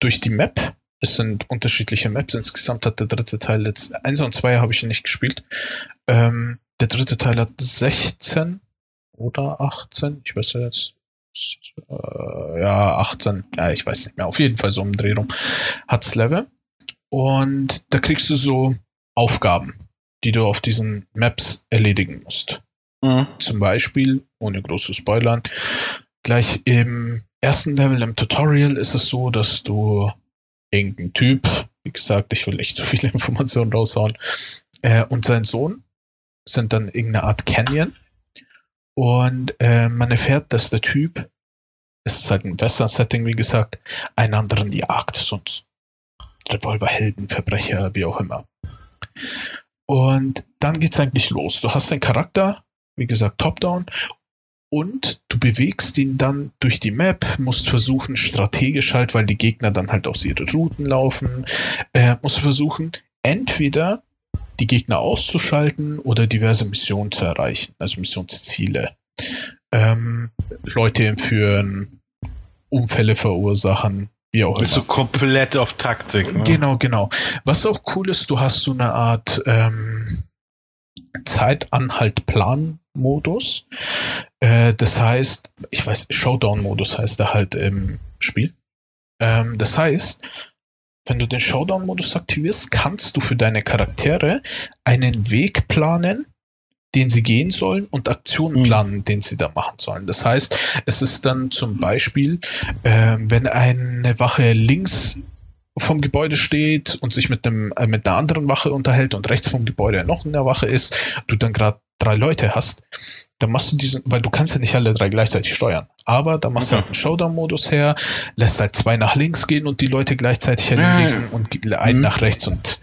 durch die Map. Es sind unterschiedliche Maps. Insgesamt hat der dritte Teil jetzt, eins und zwei habe ich nicht gespielt. Ähm, der dritte Teil hat 16 oder 18, ich weiß ja jetzt, ja, 18, ja, ich weiß nicht mehr, auf jeden Fall so im Dreh rum, hat's Level. Und da kriegst du so Aufgaben die du auf diesen Maps erledigen musst. Mhm. Zum Beispiel, ohne große Spoilern, gleich im ersten Level im Tutorial ist es so, dass du irgendein Typ, wie gesagt, ich will echt zu viele Informationen raushauen, äh, und sein Sohn sind dann irgendeine Art Canyon. Und äh, man erfährt, dass der Typ, es ist halt ein Western-Setting, wie gesagt, einen anderen jagt, sonst Revolverhelden, Verbrecher, wie auch immer. Und dann geht's eigentlich los. Du hast den Charakter, wie gesagt, top-down, und du bewegst ihn dann durch die Map, musst versuchen, strategisch halt, weil die Gegner dann halt aus ihre Routen laufen, äh, musst versuchen, entweder die Gegner auszuschalten oder diverse Missionen zu erreichen, also Missionsziele. Ähm, Leute entführen, Unfälle verursachen, wie auch Bist immer. du komplett auf Taktik. Ne? Genau, genau. Was auch cool ist, du hast so eine Art ähm, Zeitanhalt-Plan-Modus. Äh, das heißt, ich weiß, Showdown-Modus heißt er halt im Spiel. Ähm, das heißt, wenn du den Showdown-Modus aktivierst, kannst du für deine Charaktere einen Weg planen, den sie gehen sollen und Aktionen mhm. planen, den sie da machen sollen. Das heißt, es ist dann zum Beispiel, äh, wenn eine Wache links vom Gebäude steht und sich mit einem äh, mit einer anderen Wache unterhält und rechts vom Gebäude noch eine Wache ist, du dann gerade drei Leute hast, dann machst du diesen, weil du kannst ja nicht alle drei gleichzeitig steuern, aber da machst okay. du halt einen Showdown-Modus her, lässt halt zwei nach links gehen und die Leute gleichzeitig erledigen und einen mhm. nach rechts und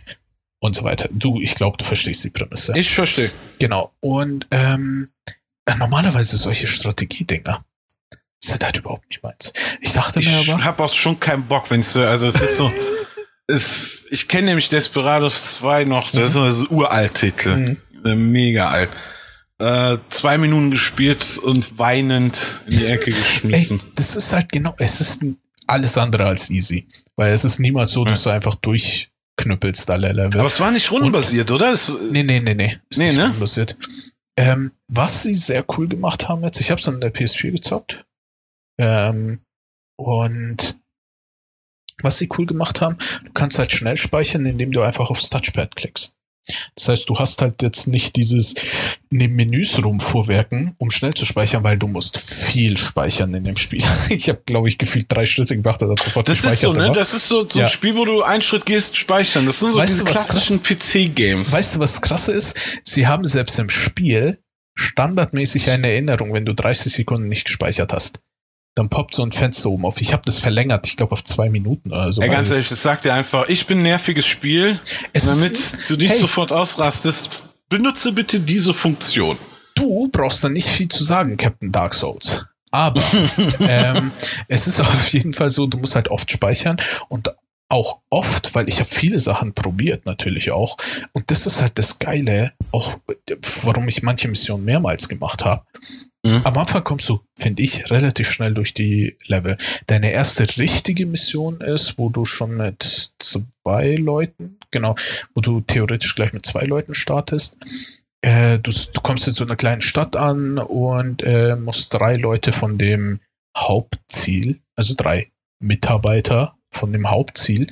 und so weiter. Du, ich glaube, du verstehst die Prämisse. Ich verstehe. Genau. Und ähm, normalerweise solche Strategiedinger sind halt überhaupt nicht meins. Ich dachte mir aber. Ich habe auch schon keinen Bock, wenn ich so, also es ist so. es, ich kenne nämlich Desperados 2 noch, das mhm. ist so ein Uralt-Titel. Mhm. Äh, mega alt. Äh, zwei Minuten gespielt und weinend in die Ecke geschmissen. Ey, das ist halt genau, es ist alles andere als easy. Weil es ist niemals so, dass ja. du einfach durch knüppelst alle Level. Aber es war nicht rundenbasiert, oder? Es, nee, nee, nee, nee. Ist nee, nicht ne? rundenbasiert. Ähm, was sie sehr cool gemacht haben jetzt, ich habe es an der PS4 gezockt. Ähm, und was sie cool gemacht haben, du kannst halt schnell speichern, indem du einfach aufs Touchpad klickst. Das heißt, du hast halt jetzt nicht dieses neben Menüs rumvorwerken, um schnell zu speichern, weil du musst viel speichern in dem Spiel. Ich habe, glaube ich, gefühlt drei Schritte gemacht, und sofort das gespeichert. Ist so, ne? Das ist so, so ja. ein Spiel, wo du einen Schritt gehst, speichern. Das sind so weißt diese klassischen PC-Games. Weißt du, was krasse ist? Sie haben selbst im Spiel standardmäßig eine Erinnerung, wenn du 30 Sekunden nicht gespeichert hast dann poppt so ein Fenster oben auf. Ich habe das verlängert, ich glaube auf zwei Minuten oder so. Ja, ganz ehrlich, es sagt dir einfach, ich bin ein nerviges Spiel. Es damit ist, du nicht hey, sofort ausrastest, benutze bitte diese Funktion. Du brauchst dann nicht viel zu sagen, Captain Dark Souls. Aber ähm, es ist auf jeden Fall so, du musst halt oft speichern und auch oft, weil ich habe viele Sachen probiert natürlich auch. Und das ist halt das Geile, auch warum ich manche Missionen mehrmals gemacht habe. Mhm. Am Anfang kommst du, finde ich, relativ schnell durch die Level. Deine erste richtige Mission ist, wo du schon mit zwei Leuten, genau, wo du theoretisch gleich mit zwei Leuten startest. Äh, du, du, kommst in so einer kleinen Stadt an und äh, musst drei Leute von dem Hauptziel, also drei Mitarbeiter von dem Hauptziel,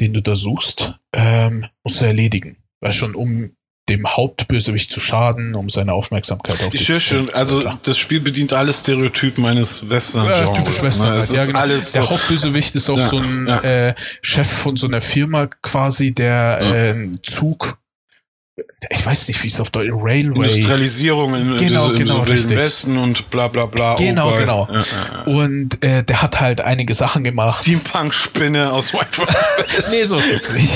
den du da suchst, ähm, musst du erledigen. Weil schon um dem Hauptbösewicht zu schaden, um seine Aufmerksamkeit auf Ich höre schon, also das Spiel bedient alle Stereotypen eines Western-Genres. Ja, typisch Western. Ne? Ja, genau. alles der so. Hauptbösewicht ist auch ja, so ein ja. äh, Chef von so einer Firma quasi, der ja. äh, Zug ich weiß nicht, wie es auf Deutsch, Railway. Industrialisierung in, genau, diese, genau, im richtig. Westen und bla bla bla. Genau, Ober- genau. Ja, ja, ja. Und äh, der hat halt einige Sachen gemacht. Steampunk-Spinne aus White West. Nee, so gibt's nicht.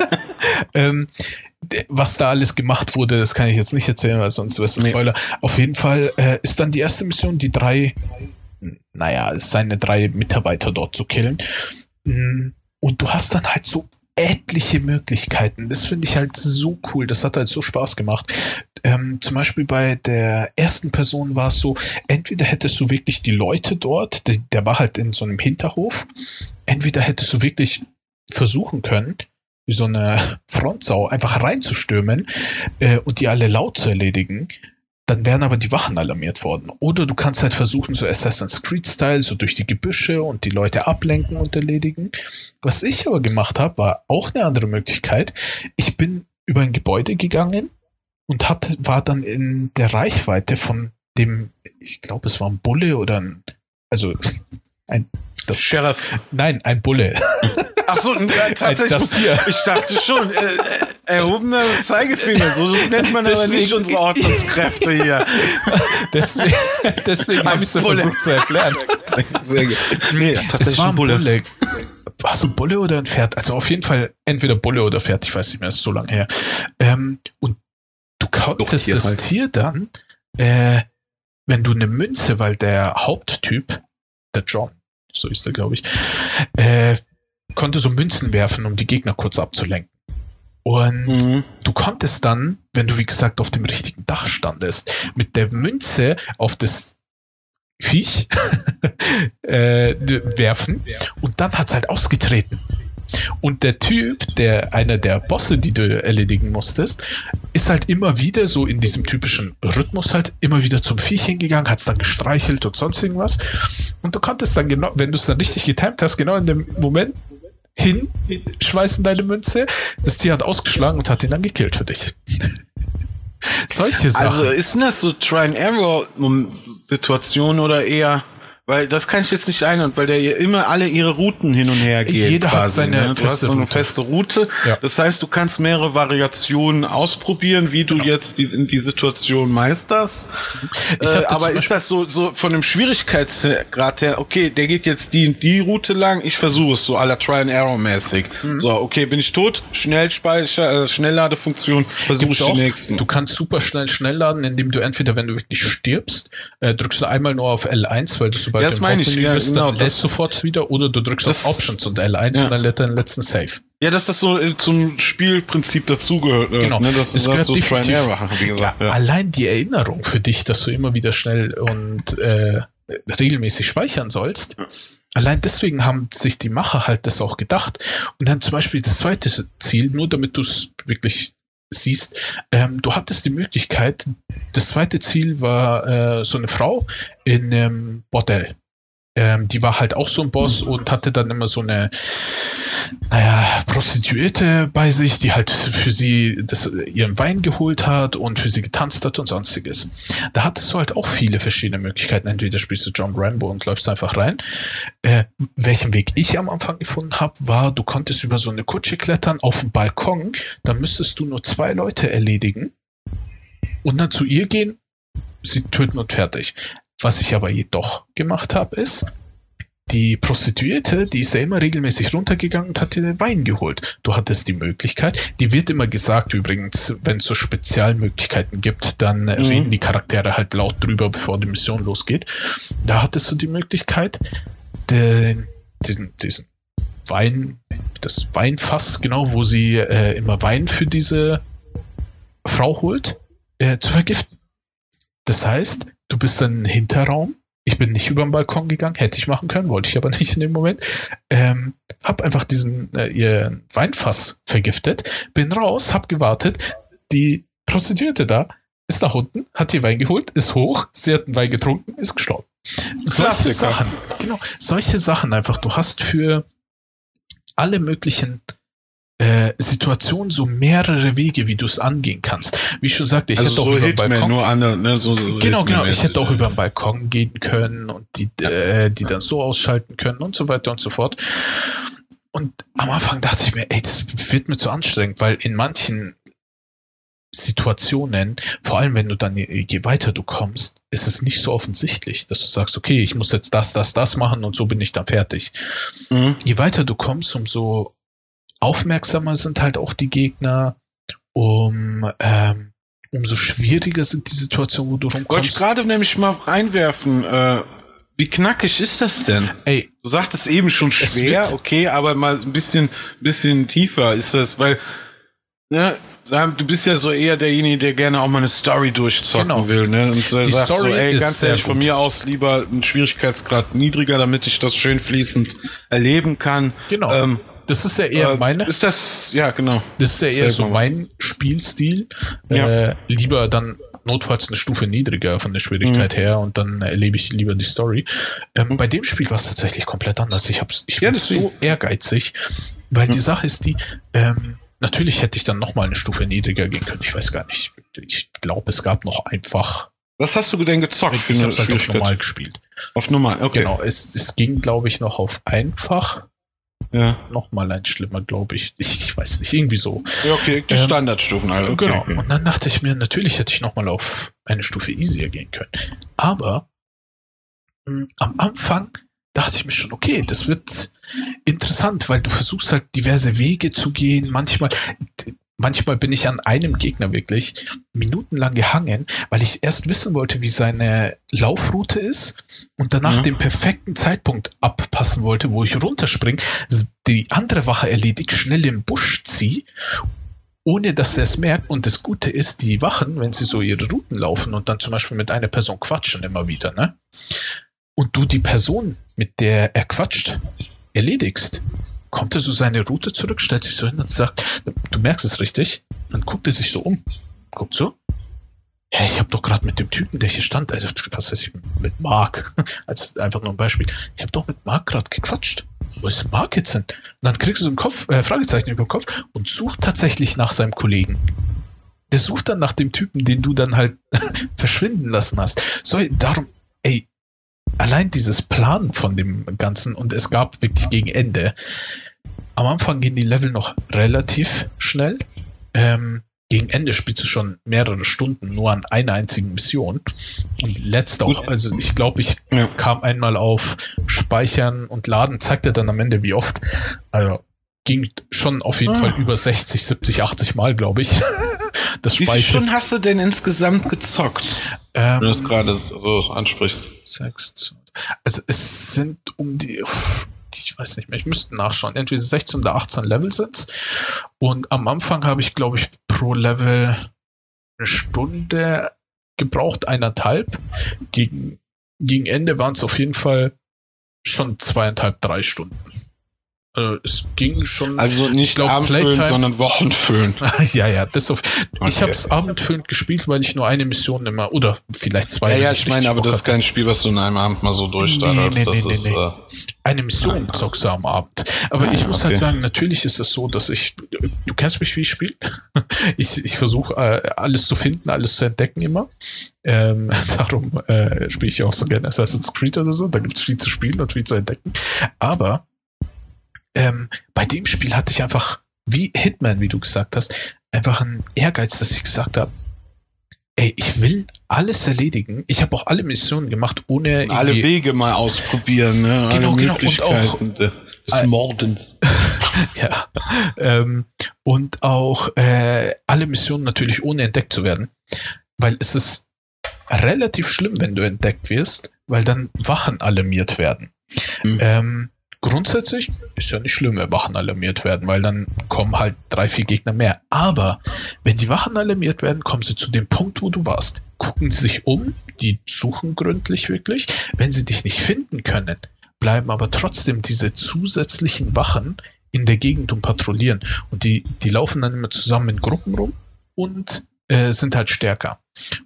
ähm, was da alles gemacht wurde, das kann ich jetzt nicht erzählen, weil sonst wirst du Nee. Spoiler. Auf jeden Fall äh, ist dann die erste Mission, die drei, naja, seine drei Mitarbeiter dort zu killen. Mm, Und du hast dann halt so etliche Möglichkeiten. Das finde ich halt so cool. Das hat halt so Spaß gemacht. Ähm, zum Beispiel bei der ersten Person war es so, entweder hättest du wirklich die Leute dort, der, der war halt in so einem Hinterhof, entweder hättest du wirklich versuchen können, wie so eine Frontsau einfach reinzustürmen äh, und die alle laut zu erledigen, dann wären aber die Wachen alarmiert worden. Oder du kannst halt versuchen, so Assassin's Creed-Style, so durch die Gebüsche und die Leute ablenken und erledigen. Was ich aber gemacht habe, war auch eine andere Möglichkeit. Ich bin über ein Gebäude gegangen und hatte, war dann in der Reichweite von dem, ich glaube, es war ein Bulle oder ein, also ein, das, Sheriff. nein, ein Bulle. Ach so, äh, tatsächlich. Das Tier. Ich dachte schon, äh, äh, erhobener Zeigefinger, so nennt man aber Deswegen- nicht unsere Ordnungskräfte hier. Deswegen, deswegen habe ich es versucht zu erklären. Sehr gut. Nee, Es tatsächlich war ein Bulle. Bulle. War es ein Bulle oder ein Pferd? Also auf jeden Fall entweder Bulle oder Pferd, ich weiß nicht mehr, ist so lange her. Ähm, und du konntest Tier das halt. Tier dann, äh, wenn du eine Münze, weil der Haupttyp, der John, so ist er, glaube ich, äh, konnte so Münzen werfen, um die Gegner kurz abzulenken. Und Mhm. du konntest dann, wenn du wie gesagt auf dem richtigen Dach standest, mit der Münze auf das Viech äh, werfen und dann hat's halt ausgetreten. Und der Typ, der einer der Bosse, die du erledigen musstest, ist halt immer wieder so in diesem typischen Rhythmus halt immer wieder zum Viech hingegangen, hat's dann gestreichelt und sonst irgendwas. Und du konntest dann genau, wenn du es dann richtig getimt hast, genau in dem Moment hin, schmeißen deine Münze. Das Tier hat ausgeschlagen und hat ihn dann gekillt für dich. Solche Sachen. Also ist das so Try-and-Error-Situation oder eher, weil das kann ich jetzt nicht ein, weil der hier immer alle ihre Routen hin und her gehen. Jeder hat quasi, seine ne? Du hast feste so eine Route. feste Route. Ja. Das heißt, du kannst mehrere Variationen ausprobieren, wie du Genau. jetzt die, die Situation meisterst. Ich Äh, aber ist das so, so von dem Schwierigkeitsgrad her, okay, der geht jetzt die die Route lang, ich versuche es so aller Try and Error mäßig. Mhm. So, okay, bin ich tot? Schnellspeicher, äh, Schnellladefunktion, versuche ich auch. die nächsten. Du kannst super schnell schnell laden, indem du entweder, wenn du wirklich stirbst, äh, drückst du einmal nur auf L1, weil du sobald Ja, das meine ich, ja, bist, genau, dann das- sofort wieder, oder du drückst Das- auf Options und L1 Ja. und dann lädt den letzten Save. Ja, dass das so äh, zum Spielprinzip dazugehört. Äh, Genau. Ne, dass Es du gehört das so Try and Error, wie gesagt. Ja. Allein die Erinnerung für dich, dass du immer wieder schnell und äh, regelmäßig speichern sollst. Allein deswegen haben sich die Macher halt das auch gedacht. Und dann zum Beispiel das zweite Ziel, nur damit du es wirklich siehst, ähm, du hattest die Möglichkeit, das zweite Ziel war äh, so eine Frau in einem Bordell. Ähm, die war halt auch so ein Boss und hatte dann immer so eine, naja, Prostituierte bei sich, die halt für sie das, ihren Wein geholt hat und für sie getanzt hat und sonstiges. Da hattest du halt auch viele verschiedene Möglichkeiten. Entweder spielst du John Rambo und läufst einfach rein. Äh, welchen Weg ich am Anfang gefunden habe, war, du konntest über so eine Kutsche klettern auf den Balkon, da müsstest du nur zwei Leute erledigen und dann zu ihr gehen, sie töten und fertig. Was ich aber jedoch gemacht habe, ist, die Prostituierte, die ist ja immer regelmäßig runtergegangen und hat dir den Wein geholt. Du hattest die Möglichkeit, die wird immer gesagt übrigens, wenn es so Spezialmöglichkeiten gibt, dann Mhm. reden die Charaktere halt laut drüber, bevor die Mission losgeht. Da hattest du die Möglichkeit, den, diesen, diesen Wein, das Weinfass, genau, wo sie äh, immer Wein für diese Frau holt, äh, zu vergiften. Das heißt, du bist dann im Hinterraum. Ich bin nicht über den Balkon gegangen, hätte ich machen können, wollte ich aber nicht in dem Moment. Ähm, hab einfach diesen äh, ihr Weinfass vergiftet, bin raus, hab gewartet. Die Prostituierte da ist nach unten, hat ihr Wein geholt, ist hoch, sie hat den Wein getrunken, ist gestorben. Solche Klassiker. Sachen, genau, solche Sachen einfach. Du hast für alle möglichen äh, Situationen so mehrere Wege, wie du es angehen kannst. Wie ich schon sagte, ich also hätte auch so über den Balkon. nur andere, ne, so, so Genau, genau. Ich hätte auch ja. über den Balkon gehen können und die, äh, die dann so ausschalten können und so weiter und so fort. Und am Anfang dachte ich mir, ey, das wird mir zu anstrengend, weil in manchen Situationen, vor allem wenn du dann, je weiter du kommst, ist es nicht so offensichtlich, dass du sagst, okay, ich muss jetzt das, das, das machen und so bin ich dann fertig. Mhm. Je weiter du kommst, umso aufmerksamer sind halt auch die Gegner, um ähm, umso schwieriger sind die Situationen, wo du rumkommst. Wollte ich gerade nämlich mal reinwerfen, äh, wie knackig ist das denn? Ey, du sagtest eben schon schwer, okay, aber mal ein bisschen, bisschen tiefer ist das, weil, ne, du bist ja so eher derjenige, der gerne auch mal eine Story durchzocken genau. will, ne? Und äh, sagt Story so, ey, ganz ehrlich, von mir aus lieber einen Schwierigkeitsgrad niedriger, damit ich das schön fließend erleben kann. Genau. Ähm, das ist ja eher äh, meine. Ist das, ja, genau. Das ist ja eher so mein Spielstil. Ja. Äh, lieber dann notfalls eine Stufe niedriger von der Schwierigkeit mhm. her und dann erlebe ich lieber die Story. Ähm, mhm. Bei dem Spiel war es tatsächlich komplett anders. Ich hab's, ich ja, bin so ehrgeizig, weil mhm. die Sache ist die, ähm, Natürlich hätte ich dann noch mal eine Stufe niedriger gehen können. Ich weiß gar nicht. Ich glaube, es gab noch einfach. Was hast du denn gezockt? Ich, ich habe halt auf normal gespielt. Auf normal, okay. Genau, es, es ging, glaube ich, noch auf einfach. Ja. Noch mal ein schlimmer, glaube ich. ich. ich. weiß nicht, irgendwie so. Ja, okay, die ähm, Standardstufen also. Okay, genau. Okay. Und dann dachte ich mir, natürlich hätte ich noch mal auf eine Stufe easier gehen können. Aber mh, hm, am Anfang dachte ich mir schon, okay, das wird interessant, weil du versuchst halt diverse Wege zu gehen. Manchmal, manchmal bin ich an einem Gegner wirklich minutenlang gehangen, weil ich erst wissen wollte, wie seine Laufroute ist und danach ja. den perfekten Zeitpunkt abpassen wollte, wo ich runterspringe, die andere Wache erledigt, schnell im Busch ziehe ohne dass er es merkt. Und das Gute ist, die Wachen, wenn sie so ihre Routen laufen und dann zum Beispiel mit einer Person quatschen immer wieder, ne? und du die Person, mit der er quatscht, erledigst, kommt er so seine Route zurück, stellt sich so hin und sagt, du merkst es richtig, dann guckt er sich so um, guckt so, ja, ich habe doch gerade mit dem Typen, der hier stand, also was weiß ich, mit Mark, als einfach nur ein Beispiel, ich habe doch mit Mark gerade gequatscht. Wo ist Mark jetzt hin? Und dann kriegst du so ein Kopf, äh, Fragezeichen über den Kopf und sucht tatsächlich nach seinem Kollegen. Der sucht dann nach dem Typen, den du dann halt verschwinden lassen hast. So, darum, allein dieses Plan von dem Ganzen und es gab wirklich gegen Ende. Am Anfang gehen die Level noch relativ schnell. Ähm, gegen Ende spielst du schon mehrere Stunden nur an einer einzigen Mission. Und letzt auch, also ich glaube, ich ja. kam einmal auf Speichern und Laden, zeigt er dann am Ende wie oft. Also ging schon auf jeden ah. Fall über 60, 70, 80 Mal, glaube ich. das Wie viele Stunden hast du denn insgesamt gezockt? Ähm, wenn du das gerade so ansprichst. Sechs. Also es sind um die, ich weiß nicht mehr, ich müsste nachschauen. Entweder 16 oder 18 Level sind Und am Anfang habe ich, glaube ich, pro Level eine Stunde gebraucht, eineinhalb. Gegen, gegen Ende waren es auf jeden Fall schon zweieinhalb, drei Stunden. Äh, es ging schon. Also nicht glaub, Abendfüllen, Playtime. sondern Wochenfüllen. ja, ja, das auf. Okay. Ich habe es abendfüllend gespielt, weil ich nur eine Mission immer oder vielleicht zwei. Ja, ja, ich meine, aber das ist kein Spiel, was du in einem Abend mal so durchstartest. Nee, nee, nee, nee, nee. Äh, eine Mission ah, zockst du am Abend. Aber ah, ich muss halt okay. halt sagen, natürlich ist es so, dass ich. Du kennst mich, wie ich spiele. ich ich versuche äh, alles zu finden, alles zu entdecken immer. Ähm, darum äh, spiele ich auch so gerne Assassin's Creed oder so. Da gibt es viel zu spielen und viel zu entdecken. Aber ähm, bei dem Spiel hatte ich einfach, wie Hitman, wie du gesagt hast, einfach einen Ehrgeiz, dass ich gesagt habe, ey, ich will alles erledigen. Ich habe auch alle Missionen gemacht, ohne alle Wege mal ausprobieren, ne? Genau, genau und auch des äh, Mordens. ja, ähm, und auch äh, alle Missionen natürlich ohne entdeckt zu werden, weil es ist relativ schlimm, wenn du entdeckt wirst, weil dann Wachen alarmiert werden. Mhm. Ähm, grundsätzlich ist ja nicht schlimm, wenn Wachen alarmiert werden, weil dann kommen halt drei, vier Gegner mehr. Aber wenn die Wachen alarmiert werden, kommen sie zu dem Punkt, wo du warst. Gucken sie sich um, die suchen gründlich wirklich. Wenn sie dich nicht finden können, bleiben aber trotzdem diese zusätzlichen Wachen in der Gegend und patrouillieren. Und die, die laufen dann immer zusammen in Gruppen rum und äh, sind halt stärker.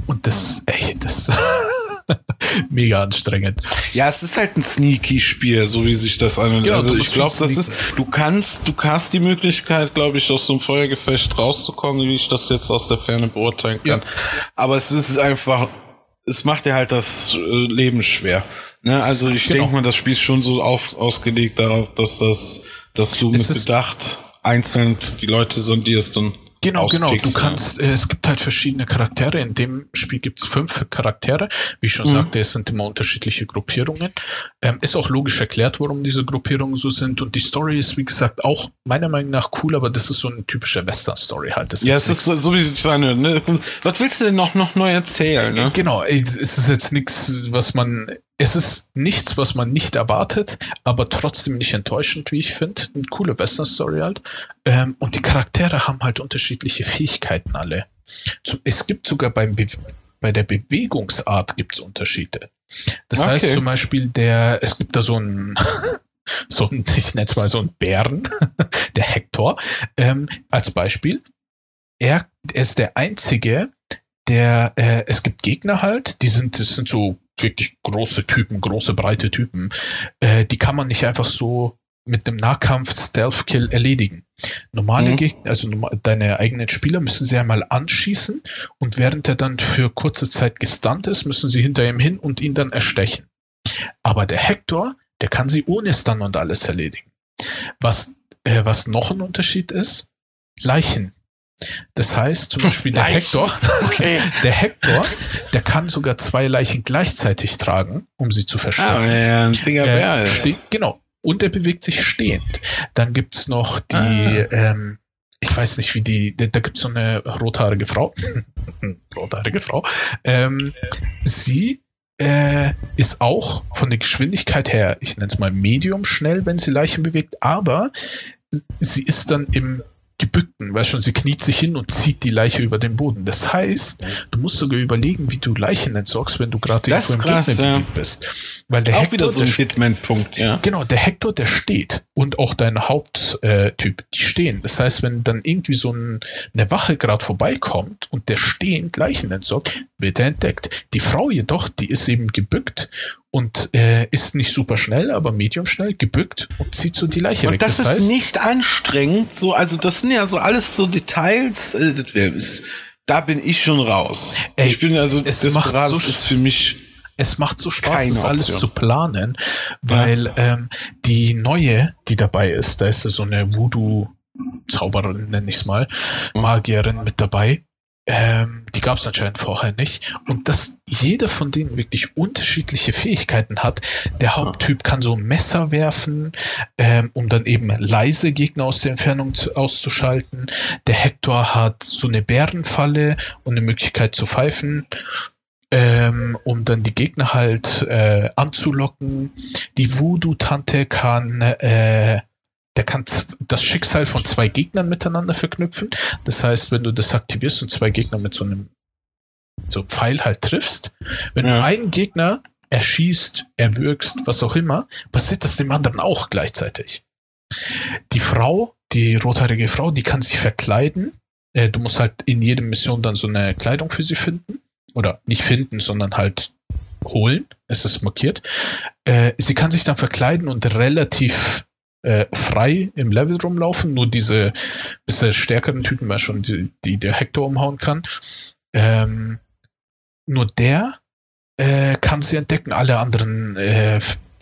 Und das, ey, das mega anstrengend. Ja, es ist halt ein sneaky Spiel, so wie sich das an. Genau, also ich glaube, das ist, du kannst, du hast die Möglichkeit, glaube ich, aus so einem Feuergefecht rauszukommen, wie ich das jetzt aus der Ferne beurteilen kann. Ja. Aber es ist einfach, es macht dir halt das äh, Leben schwer. Ne? Also ich genau. denke mal, das Spiel ist schon so auf, ausgelegt darauf, dass das, dass du es mit Bedacht einzeln die Leute sondierst und Genau, genau. Du kannst, äh, es gibt halt verschiedene Charaktere. In dem Spiel gibt es fünf Charaktere. Wie ich schon mhm. sagte, es sind immer unterschiedliche Gruppierungen. Ähm, ist auch logisch erklärt, warum diese Gruppierungen so sind. Und die Story ist, wie gesagt, auch meiner Meinung nach cool, aber das ist so eine typische Western-Story halt. Das ja, es ist so, so wie ich sage, ne? Was willst du denn noch, noch neu erzählen? Ne? Genau, es ist jetzt nichts, was man es ist nichts, was man nicht erwartet, aber trotzdem nicht enttäuschend, wie ich finde. Eine coole Western-Story halt. Ähm, und die Charaktere haben halt unterschiedliche Fähigkeiten alle. Es gibt sogar beim Be bei der Bewegungsart gibt's Unterschiede. Das okay. heißt zum Beispiel, der, es gibt da so ein so ein, ich nenne es mal so ein Bären, der Hector, ähm, als Beispiel. Er, er ist der einzige, der, äh, es gibt Gegner halt, die sind, das sind so wirklich große Typen, große, breite Typen. Äh, die kann man nicht einfach so mit einem Nahkampf-Stealth-Kill erledigen. Normale mhm. Gegner, also deine eigenen Spieler müssen sie einmal anschießen und während er dann für kurze Zeit gestunt ist, müssen sie hinter ihm hin und ihn dann erstechen. Aber der Hector, der kann sie ohne Stun und alles erledigen. Was, äh, was noch ein Unterschied ist, Leichen. Das heißt zum Beispiel der Hector, okay. der Hector, der kann sogar zwei Leichen gleichzeitig tragen, um sie zu verstärken. Ah, ja, äh, steht, genau. Und er bewegt sich stehend. Dann gibt's noch die, ah. ähm, ich weiß nicht, wie die, da, da gibt's so eine rothaarige Frau. rothaarige Frau. Ähm, sie äh, ist auch von der Geschwindigkeit her, ich nenne es mal medium schnell, wenn sie Leichen bewegt, aber sie ist dann im gebückten, weil schon, sie kniet sich hin und zieht die Leiche über den Boden. Das heißt, du musst sogar überlegen, wie du Leichen entsorgst, wenn du gerade irgendwo im krass, Gegner ja. bist. Weil der auch Hector, wieder so ein Hitman-Punkt, ja. Genau, der Hector, der steht. Und auch dein Haupttyp, äh, die stehen. Das heißt, wenn dann irgendwie so ein, eine Wache gerade vorbeikommt und der stehend Leichen entsorgt, wird er entdeckt. Die Frau jedoch, die ist eben gebückt und äh, ist nicht super schnell, aber medium schnell, gebückt und zieht so die Leiche und weg. Das, das ist heißt, nicht anstrengend, so, also das sind ja so alles so Details, äh, das wär, ist, da bin ich schon raus. Ey, ich bin also, es das macht so, ist für mich es macht so Spaß, das alles zu planen, weil ja. ähm, die neue, die dabei ist, da ist so eine Voodoo-Zauberin, nenne ich es mal, Magierin mit dabei ähm, die gab es anscheinend vorher nicht. Und dass jeder von denen wirklich unterschiedliche Fähigkeiten hat. Der Haupttyp kann so Messer werfen, ähm, um dann eben leise Gegner aus der Entfernung zu, auszuschalten. Der Hector hat so eine Bärenfalle und eine Möglichkeit zu pfeifen. Ähm, um dann die Gegner halt äh, anzulocken. Die Voodoo-Tante kann äh, der kann das Schicksal von zwei Gegnern miteinander verknüpfen. Das heißt, wenn du das aktivierst und zwei Gegner mit so einem so Pfeil halt triffst, wenn ja. du einen Gegner erschießt, erwürgst, was auch immer, passiert das dem anderen auch gleichzeitig. Die Frau, die rothaarige Frau, die kann sich verkleiden. Äh, du musst halt in jeder Mission dann so eine Kleidung für sie finden. Oder nicht finden, sondern halt holen. Es ist markiert. Äh, sie kann sich dann verkleiden und relativ äh, frei im Level rumlaufen, nur diese bisschen stärkeren Typen, weil schon die, die der Hector umhauen kann. Ähm, nur der äh, kann sie entdecken. Alle anderen äh,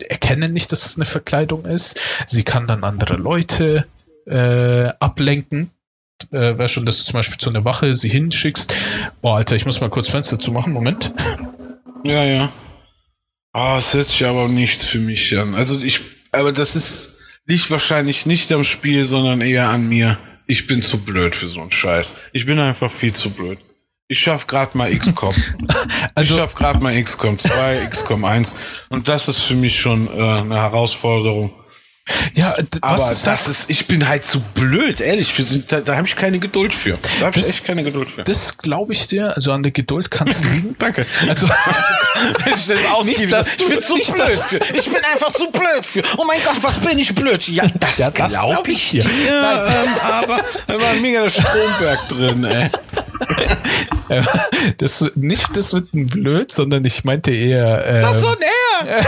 erkennen nicht, dass es eine Verkleidung ist. Sie kann dann andere Leute äh, ablenken. Äh, wäre schon, dass du zum Beispiel zu einer Wache sie hinschickst. Oh, Alter, ich muss mal kurz Fenster zu machen. Moment. Ja, ja. Ah, oh, es hört sich aber nichts für mich an. Also ich, aber das ist, Liegt wahrscheinlich nicht am Spiel, sondern eher an mir. Ich bin zu blöd für so einen Scheiß. Ich bin einfach viel zu blöd. Ich schaff grad mal XCOM. also, ich schaff grad mal XCOM 2, XCOM 1 und das ist für mich schon äh, eine Herausforderung. Ja, aber ist das ist, ich bin halt zu blöd, ehrlich. Da da habe ich keine Geduld für. Da habe ich echt keine Geduld für. Das glaube ich dir. Also an der Geduld kannst du liegen. Danke. Also wenn ich den ausgebe, ich bin zu blöd für. Ich bin einfach zu blöd für. Oh mein Gott, was bin ich blöd? Ja, das, ja, das glaube glaub ich dir. Ja, ähm, aber da war ein mega Stromberg drin, ey. das nicht das mit dem blöd, sondern ich meinte eher. Ähm, das so näher.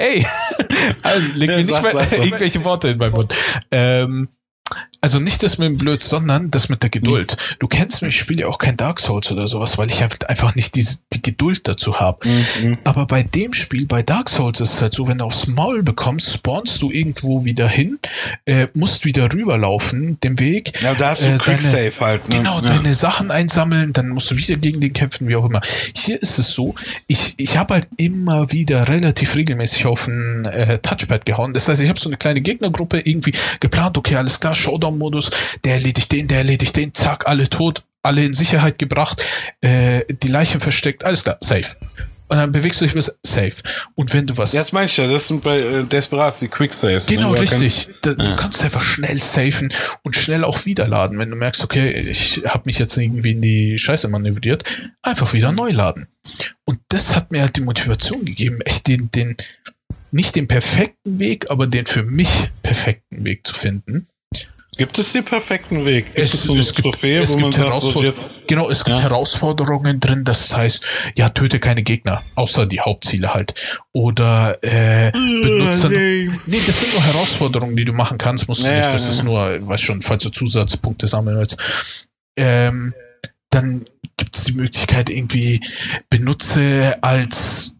Ey, also leg mir nicht mal irgendwelche Worte in meinen Mund. Ähm, also nicht das mit dem Blöd, sondern das mit der Geduld. Mhm. Du kennst mich, ich spiele ja auch kein Dark Souls oder sowas, weil ich einfach nicht diese, die Geduld dazu habe. Mhm. Aber bei dem Spiel, bei Dark Souls ist es halt so, wenn du aufs Maul bekommst, spawnst du irgendwo wieder hin, äh, musst wieder rüberlaufen, den Weg. Ja, da hast du äh, Quicksave halt. Ne? Genau, ja. deine Sachen einsammeln, dann musst du wieder gegen den kämpfen, wie auch immer. Hier ist es so, ich, ich habe halt immer wieder relativ regelmäßig auf ein äh, Touchpad gehauen. Das heißt, ich habe so eine kleine Gegnergruppe irgendwie geplant, okay, alles klar, Showdown-Modus, der erledigt den, der erledigt den, zack, alle tot, alle in Sicherheit gebracht, äh, die Leichen versteckt, alles klar, safe. Und dann bewegst du dich bis safe. Und wenn du was. Ja, das meinst du ja, das sind bei äh, Desperados die Quick Saves. Ne? Genau, ne? richtig. Kannst, da, ja. Du kannst einfach schnell safen und schnell auch wieder laden. Wenn du merkst, okay, ich habe mich jetzt irgendwie in die Scheiße manövriert, einfach wieder neu laden. Und das hat mir halt die Motivation gegeben, echt den, den, nicht den perfekten Weg, aber den für mich perfekten Weg zu finden. Gibt es den perfekten Weg? Gibt es, es so eine es Trophäe, wo man sagt, so jetzt, genau, es gibt ja. Herausforderungen drin, das heißt, ja, töte keine Gegner, außer die Hauptziele halt. Oder äh, benutze. nee. nee, das sind nur Herausforderungen, die du machen kannst, musst du ja, nicht. Das ja. ist nur, weiß schon, falls du Zusatzpunkte sammeln willst. Ähm, dann gibt es die Möglichkeit, irgendwie benutze als